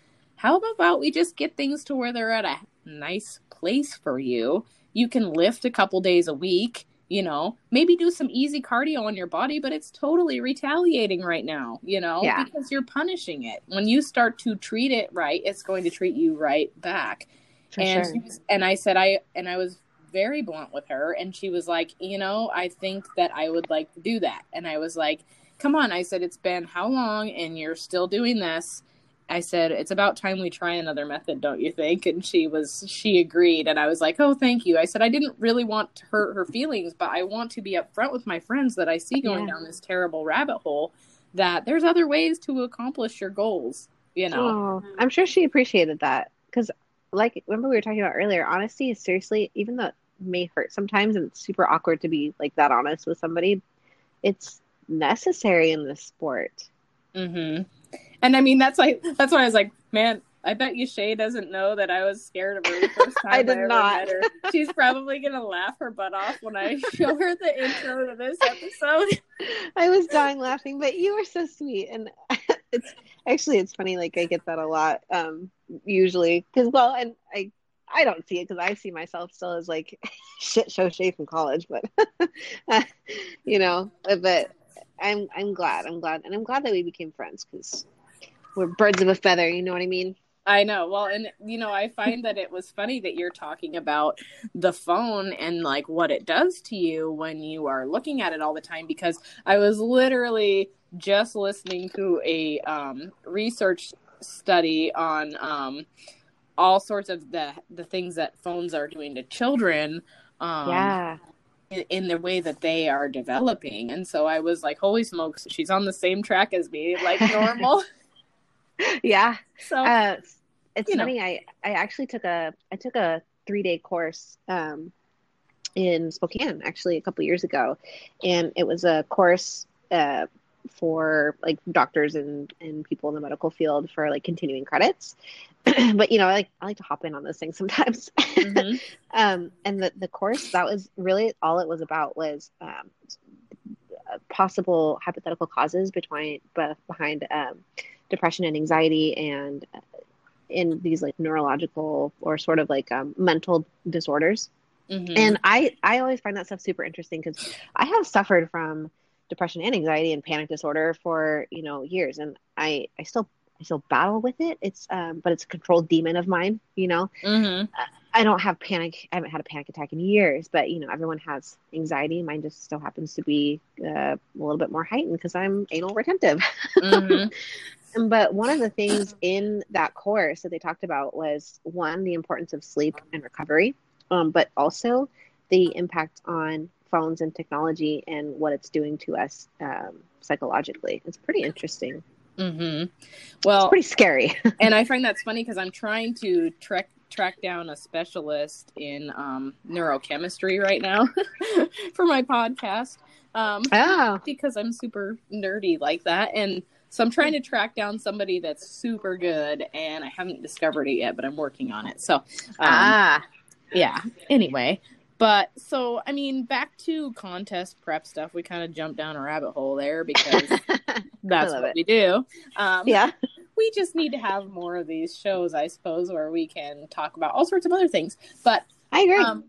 Speaker 1: how about we just get things to where they're at a nice place for you? You can lift a couple days a week you know maybe do some easy cardio on your body but it's totally retaliating right now you know yeah. because you're punishing it when you start to treat it right it's going to treat you right back For and sure. was, and i said i and i was very blunt with her and she was like you know i think that i would like to do that and i was like come on i said it's been how long and you're still doing this I said, it's about time we try another method, don't you think? And she was, she agreed. And I was like, oh, thank you. I said, I didn't really want to hurt her feelings, but I want to be upfront with my friends that I see going yeah. down this terrible rabbit hole that there's other ways to accomplish your goals, you know?
Speaker 2: Oh, I'm sure she appreciated that. Because, like, remember we were talking about earlier, honesty is seriously, even though it may hurt sometimes and it's super awkward to be like that honest with somebody, it's necessary in this sport.
Speaker 1: Mm-hmm. And I mean, that's like that's why I was like, man, I bet you Shay doesn't know that I was scared of her the first time I did I not. She's probably gonna laugh her butt off when I show her the intro to this episode.
Speaker 2: I was dying laughing, but you were so sweet, and it's actually it's funny. Like I get that a lot, um, usually because well, and I I don't see it because I see myself still as like shit show Shay from college, but you know, but I'm I'm glad. I'm glad, and I'm glad that we became friends because we're birds of a feather. You know what I mean?
Speaker 1: I know. Well, and you know, I find that it was funny that you're talking about the phone and like what it does to you when you are looking at it all the time because I was literally just listening to a um, research study on um, all sorts of the the things that phones are doing to children. Um,
Speaker 2: yeah.
Speaker 1: In, in the way that they are developing, and so I was like, "Holy smokes, she's on the same track as me, like normal."
Speaker 2: yeah.
Speaker 1: So
Speaker 2: uh, it's funny. Know. I I actually took a I took a three day course um, in Spokane actually a couple years ago, and it was a course uh, for like doctors and and people in the medical field for like continuing credits. but you know, I like I like to hop in on those things sometimes. Mm-hmm. um, and the the course that was really all it was about was um, possible hypothetical causes between behind um, depression and anxiety and uh, in these like neurological or sort of like um, mental disorders mm-hmm. and i i always find that stuff super interesting because i have suffered from depression and anxiety and panic disorder for you know years and i i still i still battle with it it's um but it's a controlled demon of mine you know mm-hmm. I don't have panic i haven't had a panic attack in years but you know everyone has anxiety mine just still happens to be uh, a little bit more heightened because i'm anal retentive mm-hmm. But one of the things in that course that they talked about was one, the importance of sleep and recovery, um, but also the impact on phones and technology and what it's doing to us um, psychologically. It's pretty interesting.
Speaker 1: Mm-hmm. Well,
Speaker 2: it's pretty scary.
Speaker 1: and I find that's funny because I'm trying to track track down a specialist in um, neurochemistry right now for my podcast. Um, oh. because I'm super nerdy like that, and so I'm trying to track down somebody that's super good, and I haven't discovered it yet, but I'm working on it. So, um,
Speaker 2: ah,
Speaker 1: yeah. Anyway, but so I mean, back to contest prep stuff. We kind of jumped down a rabbit hole there because that's what it. we do.
Speaker 2: Um, yeah.
Speaker 1: We just need to have more of these shows, I suppose, where we can talk about all sorts of other things. But
Speaker 2: I agree. Um,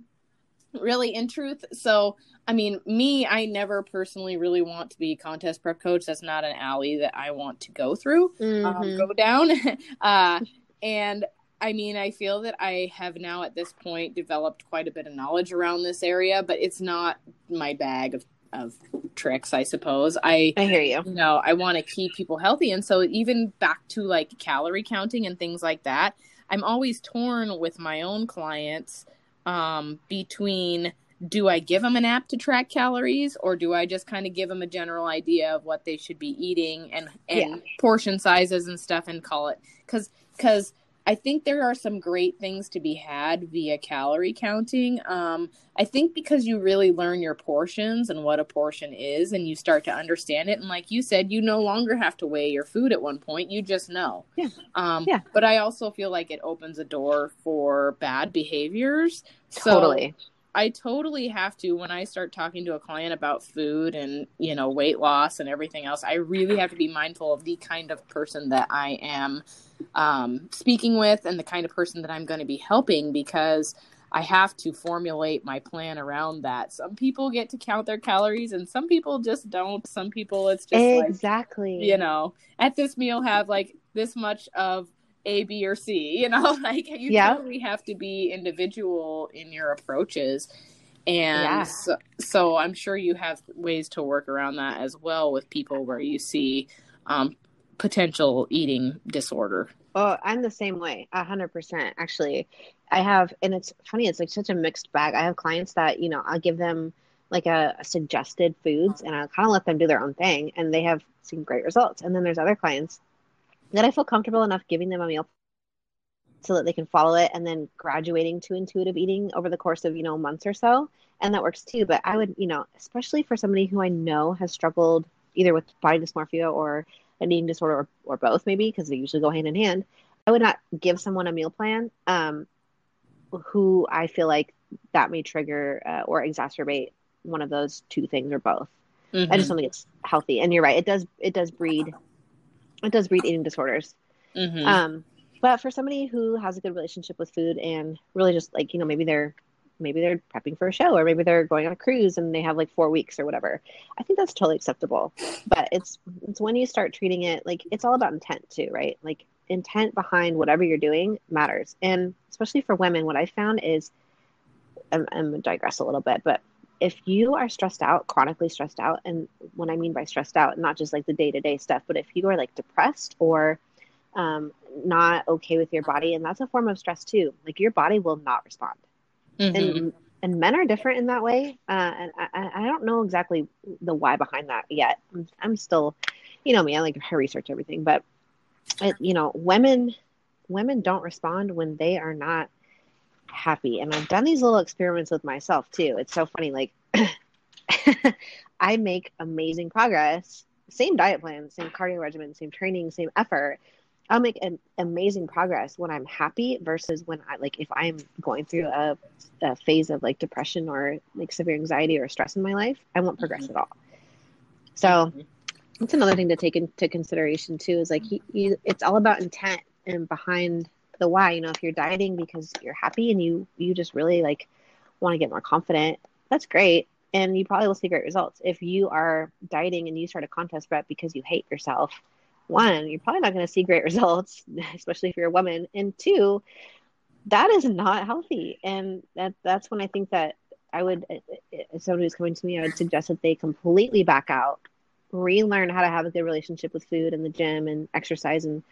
Speaker 1: really, in truth, so I mean, me, I never personally really want to be contest prep coach. That's not an alley that I want to go through, um, mm-hmm. um, go down. uh, and I mean, I feel that I have now at this point developed quite a bit of knowledge around this area, but it's not my bag of, of tricks, I suppose. I
Speaker 2: I hear you.
Speaker 1: You know, I want to keep people healthy, and so even back to like calorie counting and things like that, I'm always torn with my own clients um, between do I give them an app to track calories or do I just kind of give them a general idea of what they should be eating and and yeah. portion sizes and stuff and call it cuz cuz I think there are some great things to be had via calorie counting. Um, I think because you really learn your portions and what a portion is, and you start to understand it. And like you said, you no longer have to weigh your food at one point; you just know.
Speaker 2: Yeah.
Speaker 1: Um, yeah. But I also feel like it opens a door for bad behaviors.
Speaker 2: Totally.
Speaker 1: So I totally have to when I start talking to a client about food and, you know, weight loss and everything else, I really have to be mindful of the kind of person that I am um, speaking with and the kind of person that I'm going to be helping because I have to formulate my plan around that. Some people get to count their calories and some people just don't. Some people it's just
Speaker 2: exactly
Speaker 1: like, you know, at this meal have like this much of a, B, or C. You know, like you totally have to be individual in your approaches. And yeah. so, so, I'm sure you have ways to work around that as well with people where you see um, potential eating disorder.
Speaker 2: Oh, I'm the same way, a hundred percent. Actually, I have, and it's funny. It's like such a mixed bag. I have clients that you know I'll give them like a, a suggested foods, and I'll kind of let them do their own thing, and they have seen great results. And then there's other clients that I feel comfortable enough giving them a meal so that they can follow it and then graduating to intuitive eating over the course of, you know, months or so. And that works too. But I would, you know, especially for somebody who I know has struggled either with body dysmorphia or an eating disorder or, or both, maybe, because they usually go hand in hand. I would not give someone a meal plan um, who I feel like that may trigger uh, or exacerbate one of those two things or both. Mm-hmm. I just don't think it's healthy. And you're right; it does it does breed it does breed eating disorders. Mm-hmm. Um, but for somebody who has a good relationship with food and really just like you know maybe they're maybe they're prepping for a show or maybe they're going on a cruise and they have like four weeks or whatever. I think that's totally acceptable. But it's it's when you start treating it like it's all about intent too right? Like intent behind whatever you're doing matters. And especially for women what i found is i'm, I'm gonna digress a little bit but if you are stressed out chronically stressed out and what i mean by stressed out not just like the day-to-day stuff but if you are like depressed or um, not okay with your body and that's a form of stress too like your body will not respond mm-hmm. and and men are different in that way. Uh, and I, I don't know exactly the why behind that yet. I'm, I'm still you know me i like to research everything but it, you know women women don't respond when they are not happy. And i've done these little experiments with myself too. It's so funny like i make amazing progress same diet plan same cardio regimen same training same effort I'll make an amazing progress when I'm happy versus when I like if I'm going through a, a phase of like depression or like severe anxiety or stress in my life, I won't progress mm-hmm. at all. So mm-hmm. that's another thing to take into consideration too. Is like you, you, it's all about intent and behind the why. You know, if you're dieting because you're happy and you you just really like want to get more confident, that's great and you probably will see great results. If you are dieting and you start a contest prep because you hate yourself, one, you're probably not going to see great results, especially if you're a woman. And two, that is not healthy. And that that's when I think that I would, if somebody who's coming to me, I would suggest that they completely back out, relearn how to have a good relationship with food and the gym and exercise and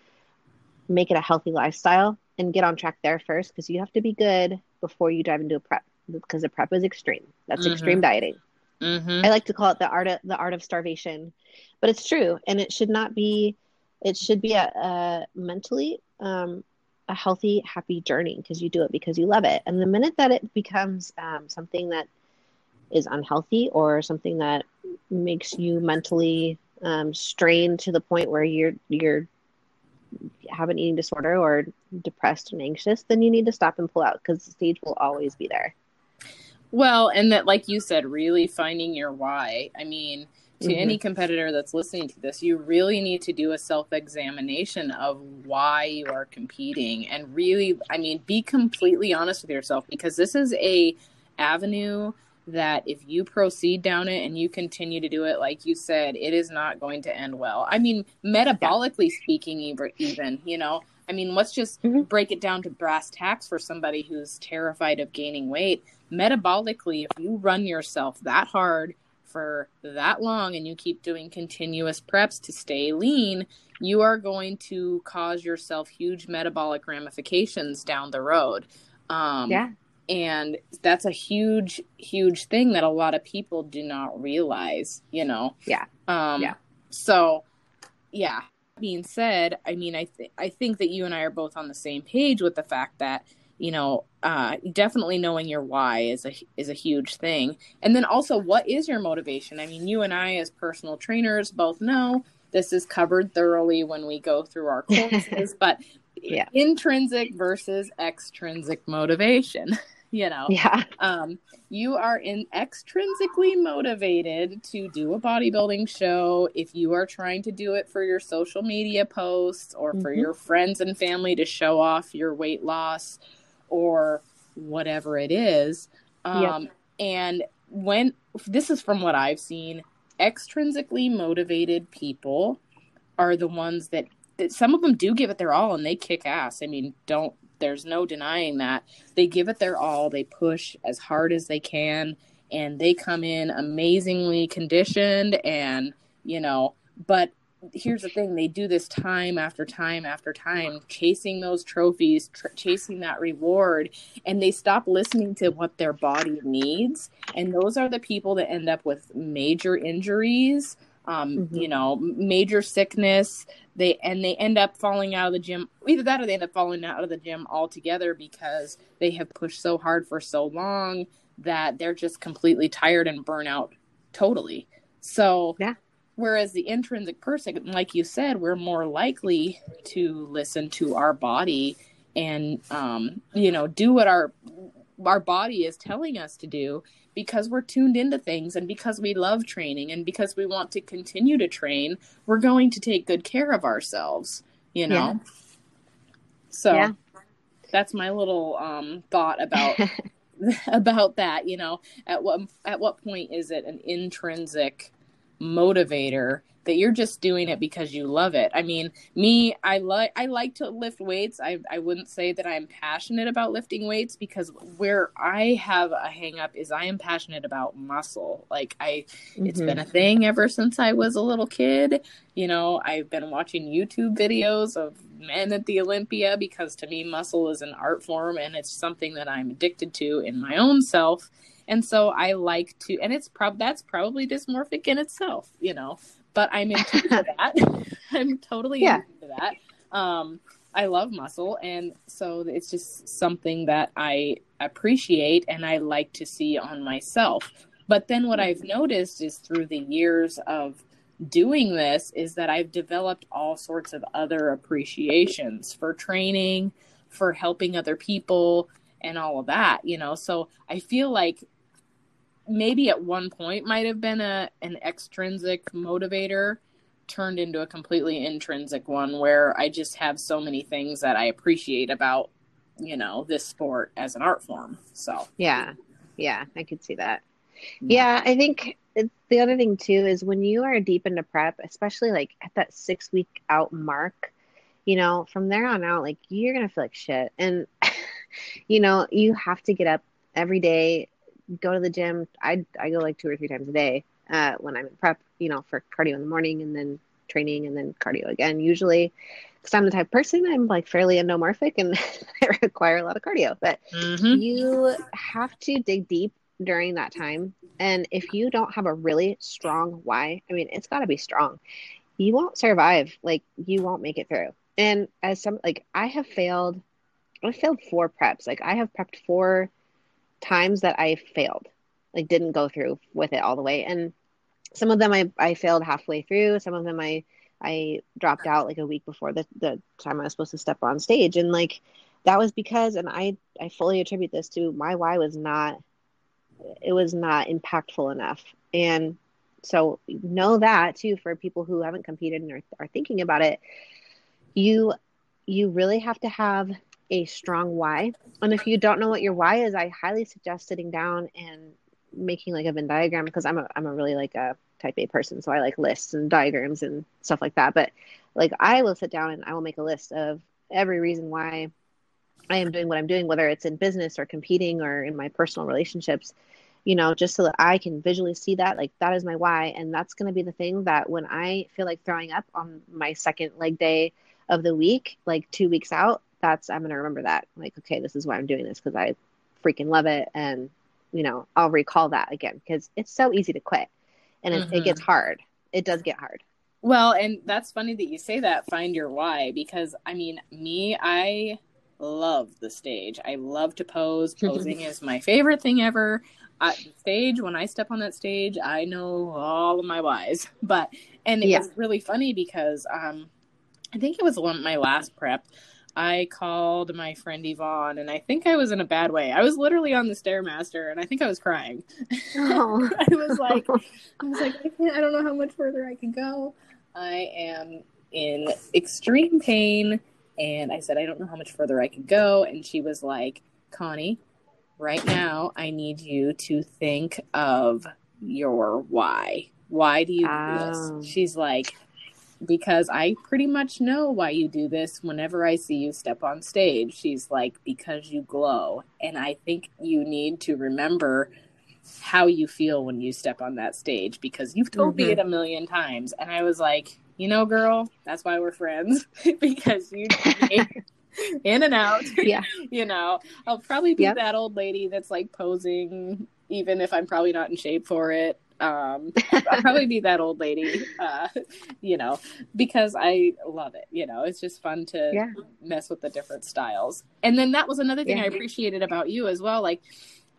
Speaker 2: make it a healthy lifestyle and get on track there first because you have to be good before you dive into a prep because the prep is extreme. That's mm-hmm. extreme dieting. Mm-hmm. I like to call it the art of the art of starvation, but it's true, and it should not be. It should be a, a mentally um, a healthy, happy journey because you do it because you love it. And the minute that it becomes um, something that is unhealthy or something that makes you mentally um, strained to the point where you're you're have an eating disorder or depressed and anxious, then you need to stop and pull out because the stage will always be there.
Speaker 1: Well, and that, like you said, really finding your why. I mean, to mm-hmm. any competitor that's listening to this, you really need to do a self examination of why you are competing and really, I mean, be completely honest with yourself because this is a avenue that if you proceed down it and you continue to do it like you said it is not going to end well i mean metabolically yeah. speaking even you know i mean let's just mm-hmm. break it down to brass tacks for somebody who's terrified of gaining weight metabolically, if you run yourself that hard for that long and you keep doing continuous preps to stay lean, you are going to cause yourself huge metabolic ramifications down the road. Um, yeah. And that's a huge, huge thing that a lot of people do not realize, you know?
Speaker 2: Yeah.
Speaker 1: Um, yeah. So, yeah. Being said, I mean, I, th- I think that you and I are both on the same page with the fact that you know uh, definitely knowing your why is a is a huge thing. And then also what is your motivation? I mean you and i as personal trainers both know this is covered thoroughly when we go through our courses but yeah. intrinsic versus extrinsic motivation you know?
Speaker 2: Yeah.
Speaker 1: Um you are in extrinsically motivated to do a bodybuilding show if you are trying to do it for your social media posts or for mm-hmm. your friends and family to show off your weight loss or whatever it is. Um, yep. And when this is from what I've seen, extrinsically motivated people are the ones that, that some of them do give it their all and they kick ass. I mean, don't there's no denying that they give it their all. They push as hard as they can and they come in amazingly conditioned and you know but here's the thing they do this time after time after time chasing those trophies tr- chasing that reward and they stop listening to what their body needs and those are the people that end up with major injuries um, mm-hmm. you know major sickness. They and they end up falling out of the gym either that or they end up falling out of the gym altogether because they have pushed so hard for so long that they're just completely tired and burn out totally. So
Speaker 2: yeah
Speaker 1: Whereas the intrinsic person, like you said, we're more likely to listen to our body and, um, you know, do what our our body is telling us to do because we're tuned into things and because we love training and because we want to continue to train we're going to take good care of ourselves you know yeah. so yeah. that's my little um, thought about about that. You know, at what at what point is it an intrinsic motivator that you're just doing it because you love it. I mean, me, I like I like to lift weights. I I wouldn't say that I'm passionate about lifting weights because where I have a hang up is I am passionate about muscle. Like I mm-hmm. it's been a thing ever since I was a little kid. You know, I've been watching YouTube videos of men at the Olympia because to me muscle is an art form and it's something that I'm addicted to in my own self. And so I like to and it's prob that's probably dysmorphic in itself, you know but I'm into that. I'm totally yeah. into that. Um, I love muscle, and so it's just something that I appreciate and I like to see on myself. But then what I've noticed is through the years of doing this is that I've developed all sorts of other appreciations for training, for helping other people, and all of that, you know. So I feel like maybe at one point might have been a an extrinsic motivator turned into a completely intrinsic one where I just have so many things that I appreciate about you know this sport as an art form. So
Speaker 2: yeah, yeah, I could see that. Mm-hmm. Yeah, I think the other thing too is when you are deep into prep, especially like at that six week out mark, you know, from there on out, like you're gonna feel like shit, and you know you have to get up every day go to the gym. I I go like two or three times a day uh, when I'm in prep, you know, for cardio in the morning and then training and then cardio again. Usually, because I'm the type of person I'm like fairly endomorphic and I require a lot of cardio. But mm-hmm. you have to dig deep during that time, and if you don't have a really strong why, I mean, it's got to be strong. You won't survive. Like you won't make it through. And as some like I have failed, I failed four preps. Like I have prepped four times that I failed, like didn't go through with it all the way. And some of them I, I failed halfway through. Some of them I I dropped out like a week before the, the time I was supposed to step on stage. And like that was because and I I fully attribute this to my why was not it was not impactful enough. And so know that too for people who haven't competed and are, are thinking about it. You you really have to have a strong why. And if you don't know what your why is, I highly suggest sitting down and making like a Venn diagram because I'm a I'm a really like a type A person, so I like lists and diagrams and stuff like that. But like I will sit down and I will make a list of every reason why I am doing what I'm doing, whether it's in business or competing or in my personal relationships, you know, just so that I can visually see that, like that is my why. And that's going to be the thing that when I feel like throwing up on my second leg day of the week, like two weeks out, that's I'm gonna remember that. Like, okay, this is why I'm doing this because I freaking love it, and you know, I'll recall that again because it's so easy to quit, and mm-hmm. it, it gets hard. It does get hard.
Speaker 1: Well, and that's funny that you say that. Find your why because I mean, me, I love the stage. I love to pose. Posing is my favorite thing ever. At the stage, when I step on that stage, I know all of my whys. But and it yeah. was really funny because um, I think it was one of my last prep. I called my friend Yvonne, and I think I was in a bad way. I was literally on the stairmaster, and I think I was crying. Oh. I was like, I was like, I can't. I don't know how much further I can go. I am in extreme pain, and I said, I don't know how much further I can go. And she was like, Connie, right now, I need you to think of your why. Why do you do this? Oh. She's like, because I pretty much know why you do this whenever I see you step on stage. She's like, because you glow. And I think you need to remember how you feel when you step on that stage because you've told mm-hmm. me it a million times. And I was like, you know, girl, that's why we're friends because you in and out.
Speaker 2: Yeah.
Speaker 1: you know, I'll probably be yep. that old lady that's like posing, even if I'm probably not in shape for it. Um, I'll probably be that old lady, uh, you know, because I love it. You know, it's just fun to yeah. mess with the different styles. And then that was another thing yeah. I appreciated about you as well. Like,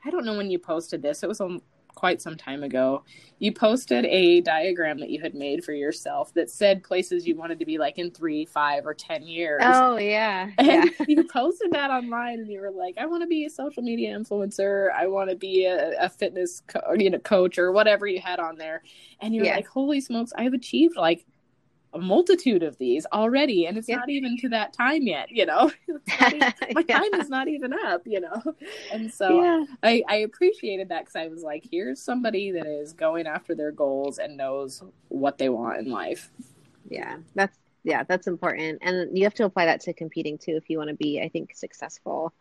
Speaker 1: I don't know when you posted this. It was on quite some time ago, you posted a diagram that you had made for yourself that said places you wanted to be like in three, five, or ten years.
Speaker 2: Oh yeah,
Speaker 1: and
Speaker 2: yeah.
Speaker 1: you posted that online, and you were like, "I want to be a social media influencer. I want to be a, a fitness, co- you know, coach or whatever you had on there." And you're yeah. like, "Holy smokes, I've achieved like." A multitude of these already and it's yeah. not even to that time yet you know even, my yeah. time is not even up you know and so yeah. I, I appreciated that because i was like here's somebody that is going after their goals and knows what they want in life
Speaker 2: yeah that's yeah that's important and you have to apply that to competing too if you want to be i think successful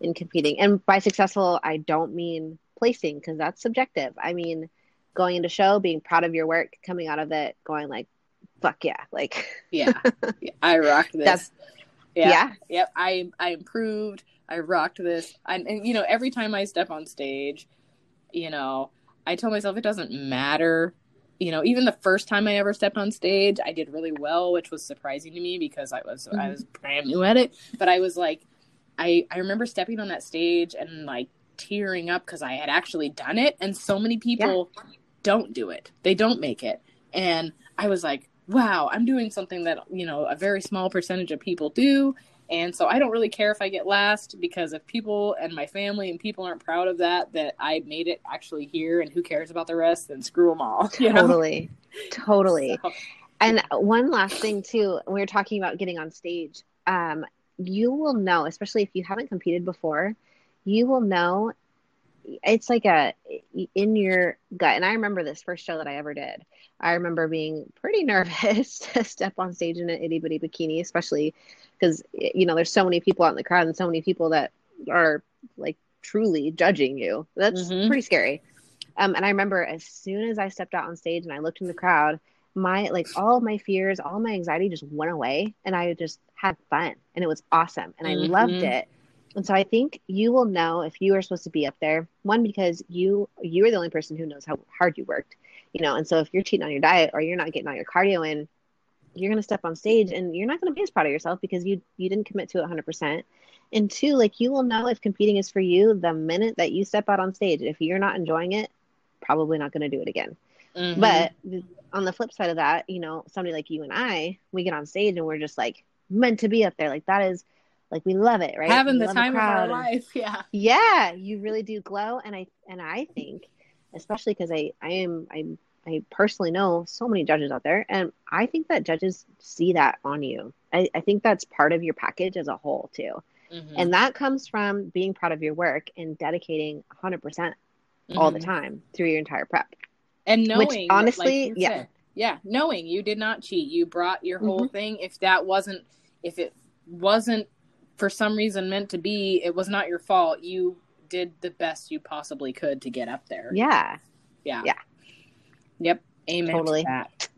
Speaker 2: in competing and by successful i don't mean placing because that's subjective i mean going into show being proud of your work coming out of it going like fuck yeah like
Speaker 1: yeah, i rocked this. That's, yeah. yeah. Yep i i improved. I rocked this. And, and you know every time i step on stage you know i tell myself it doesn't matter. You know even the first time i ever stepped on stage i did really well which was surprising to me because i was mm-hmm. i was brand new at it. But i was like i i remember stepping on that stage and like tearing up because i had actually done it and so many people yeah. don't do it. They don't make it. And i was like wow i'm doing something that you know a very small percentage of people do and so I don't really care if I get last because if people and my family and people aren't proud of that, that I made it actually here and who cares about the rest, then screw them all.
Speaker 2: Totally. Know? Totally. So. And one last thing too, we were talking about getting on stage. Um, you will know, especially if you haven't competed before, you will know it's like a in your gut. And I remember this first show that I ever did. I remember being pretty nervous to step on stage in an itty bitty bikini, especially because you know there's so many people out in the crowd and so many people that are like truly judging you. That's mm-hmm. pretty scary. Um, and I remember as soon as I stepped out on stage and I looked in the crowd, my like all my fears, all my anxiety just went away, and I just had fun, and it was awesome, and I mm-hmm. loved it. And so I think you will know if you are supposed to be up there. One because you you are the only person who knows how hard you worked, you know. And so if you're cheating on your diet or you're not getting all your cardio in, you're going to step on stage and you're not going to be as proud of yourself because you you didn't commit to it 100% and two like you will know if competing is for you the minute that you step out on stage if you're not enjoying it probably not going to do it again mm-hmm. but on the flip side of that you know somebody like you and i we get on stage and we're just like meant to be up there like that is like we love it right
Speaker 1: having the time the of our life yeah
Speaker 2: yeah you really do glow and i and i think especially because i i am i'm I personally know so many judges out there, and I think that judges see that on you. I, I think that's part of your package as a whole, too. Mm-hmm. And that comes from being proud of your work and dedicating 100% mm hmm all the mm-hmm. time through your entire prep.
Speaker 1: And knowing, Which, honestly, like yeah. Said, yeah, knowing you did not cheat. You brought your whole mm-hmm. thing. If that wasn't, if it wasn't for some reason meant to be, it was not your fault. You did the best you possibly could to get up there.
Speaker 2: Yeah.
Speaker 1: Yeah.
Speaker 2: Yeah.
Speaker 1: Yep. Amen totally. to that.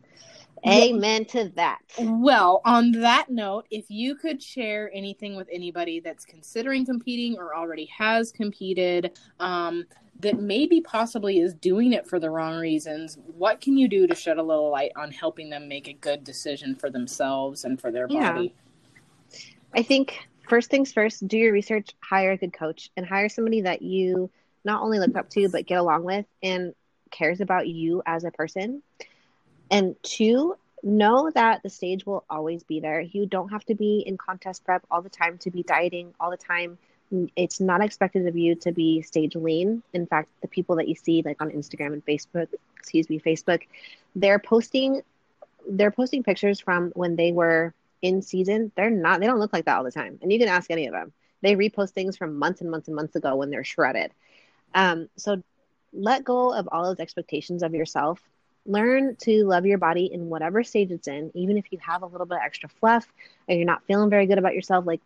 Speaker 2: Amen to that.
Speaker 1: Well, on that note, if you could share anything with anybody that's considering competing or already has competed, um, that maybe possibly is doing it for the wrong reasons, what can you do to shed a little light on helping them make a good decision for themselves and for their body?
Speaker 2: Yeah. I think first things first, do your research, hire a good coach, and hire somebody that you not only look up to, but get along with. And cares about you as a person. And two, know that the stage will always be there. You don't have to be in contest prep all the time to be dieting all the time. It's not expected of you to be stage lean. In fact, the people that you see like on Instagram and Facebook, excuse me, Facebook, they're posting they're posting pictures from when they were in season. They're not they don't look like that all the time. And you can ask any of them. They repost things from months and months and months ago when they're shredded. Um, so let go of all those expectations of yourself. Learn to love your body in whatever stage it's in, even if you have a little bit extra fluff and you're not feeling very good about yourself. Like,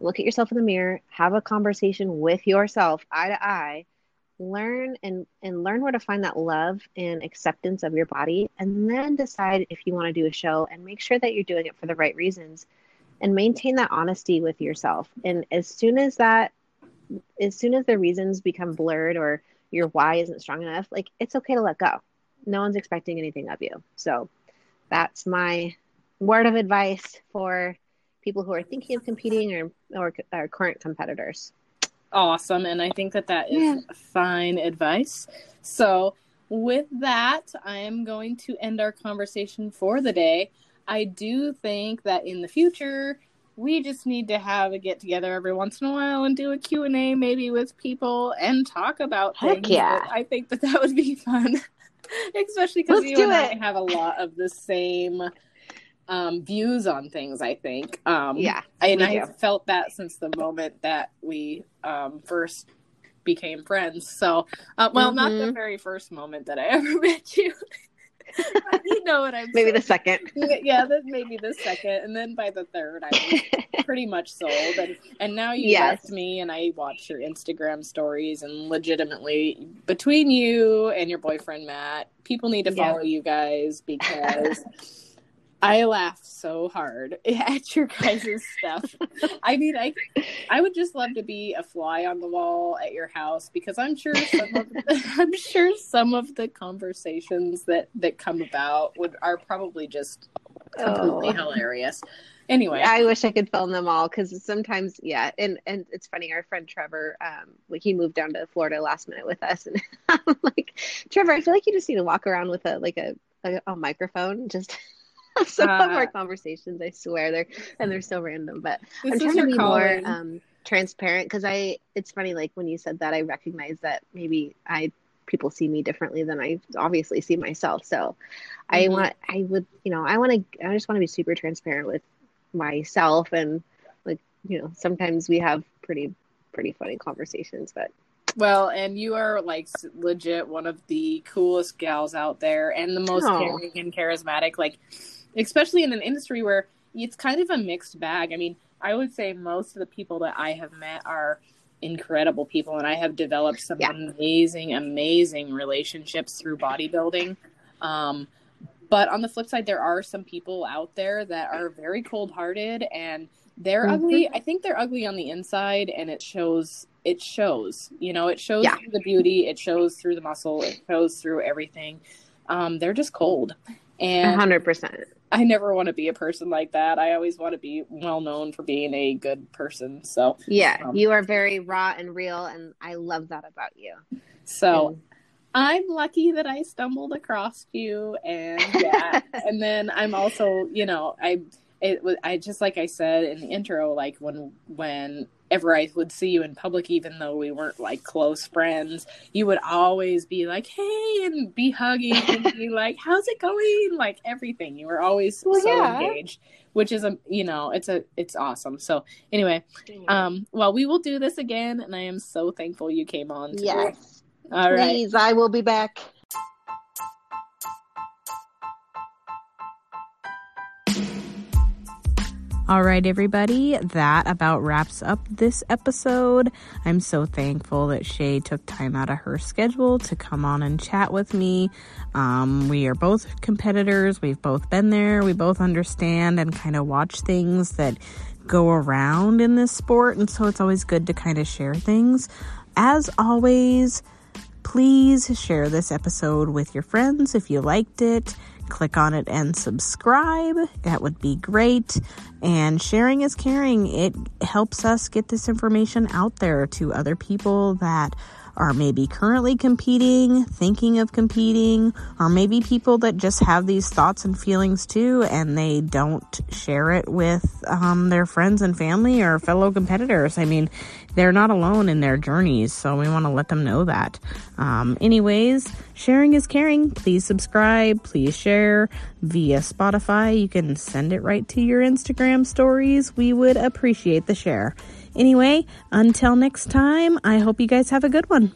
Speaker 2: look at yourself in the mirror, have a conversation with yourself, eye to eye. Learn and and learn where to find that love and acceptance of your body, and then decide if you want to do a show and make sure that you're doing it for the right reasons, and maintain that honesty with yourself. And as soon as that, as soon as the reasons become blurred or your why isn't strong enough, like it's okay to let go. No one's expecting anything of you. So that's my word of advice for people who are thinking of competing or or, or current competitors.
Speaker 1: Awesome, and I think that that is yeah. fine advice. So with that, I am going to end our conversation for the day. I do think that in the future we just need to have a get together every once in a while and do a Q&A maybe with people and talk about
Speaker 2: Heck things. Yeah.
Speaker 1: I think that that would be fun. Especially because you and it. I have a lot of the same um, views on things. I think.
Speaker 2: Um, yeah,
Speaker 1: and I have felt that since the moment that we um, first became friends. So, uh, well, mm-hmm. not the mm-hmm. very first moment that I ever met you. you know what I'm saying?
Speaker 2: maybe saying. the second.
Speaker 1: yeah, maybe the second, and then by the third, I was pretty much sold. And and now you yes. left me, and I watch your Instagram stories, and legitimately between you and your boyfriend Matt, people need to follow yeah. you guys because. I laughed so hard at your guys' stuff. I mean, I I would just love to be a fly on the wall at your house because I'm sure some of the, I'm sure some of the conversations that that come about would are probably just completely oh. hilarious. Anyway,
Speaker 2: I wish I could film them all because sometimes, yeah, and and it's funny. Our friend Trevor, um, he moved down to Florida last minute with us, and I'm like, Trevor, I feel like you just need to walk around with a like a a, a microphone, just some uh, of our conversations, I swear, they're and they're so random. But I'm trying to be calling. more um, transparent because I. It's funny, like when you said that, I recognize that maybe I people see me differently than I obviously see myself. So mm-hmm. I want, I would, you know, I want to, I just want to be super transparent with myself and like, you know, sometimes we have pretty, pretty funny conversations, but
Speaker 1: well, and you are like legit one of the coolest gals out there and the most oh. caring and charismatic. Like especially in an industry where it's kind of a mixed bag. I mean, I would say most of the people that I have met are incredible people, and I have developed some yeah. amazing, amazing relationships through bodybuilding. Um, but on the flip side, there are some people out there that are very cold hearted and they're mm-hmm. ugly. I think they're ugly on the inside, and it shows. It shows, you know, it shows yeah. through the beauty, it shows through the muscle, it shows through everything. Um, they're just cold, and
Speaker 2: hundred percent.
Speaker 1: I never want to be a person like that. I always want to be well known for being a good person. So
Speaker 2: yeah, um, you are very raw and real, and I love that about you.
Speaker 1: So. And- I'm lucky that I stumbled across you, and yeah, and then I'm also, you know, I it was I just like I said in the intro, like when when ever I would see you in public, even though we weren't like close friends, you would always be like, "Hey," and be hugging and be like, "How's it going?" Like everything. You were always well, so yeah. engaged, which is a you know it's a it's awesome. So anyway, um, well, we will do this again, and I am so thankful you came on. Today.
Speaker 2: Yes. All right. Please, I will be back.
Speaker 3: All right, everybody, that about wraps up this episode. I'm so thankful that Shay took time out of her schedule to come on and chat with me. Um, we are both competitors. We've both been there. We both understand and kind of watch things that go around in this sport. And so it's always good to kind of share things. As always, please share this episode with your friends if you liked it click on it and subscribe. That would be great. And sharing is caring. It helps us get this information out there to other people that are maybe currently competing, thinking of competing, or maybe people that just have these thoughts and feelings too, and they don't share it with um, their friends and family or fellow competitors. I mean, they're not alone in their journeys, so we want to let them know that. Um, anyways, sharing is caring. Please subscribe, please share via Spotify. You can send it right to your Instagram stories. We would appreciate the share. Anyway, until next time, I hope you guys have a good one.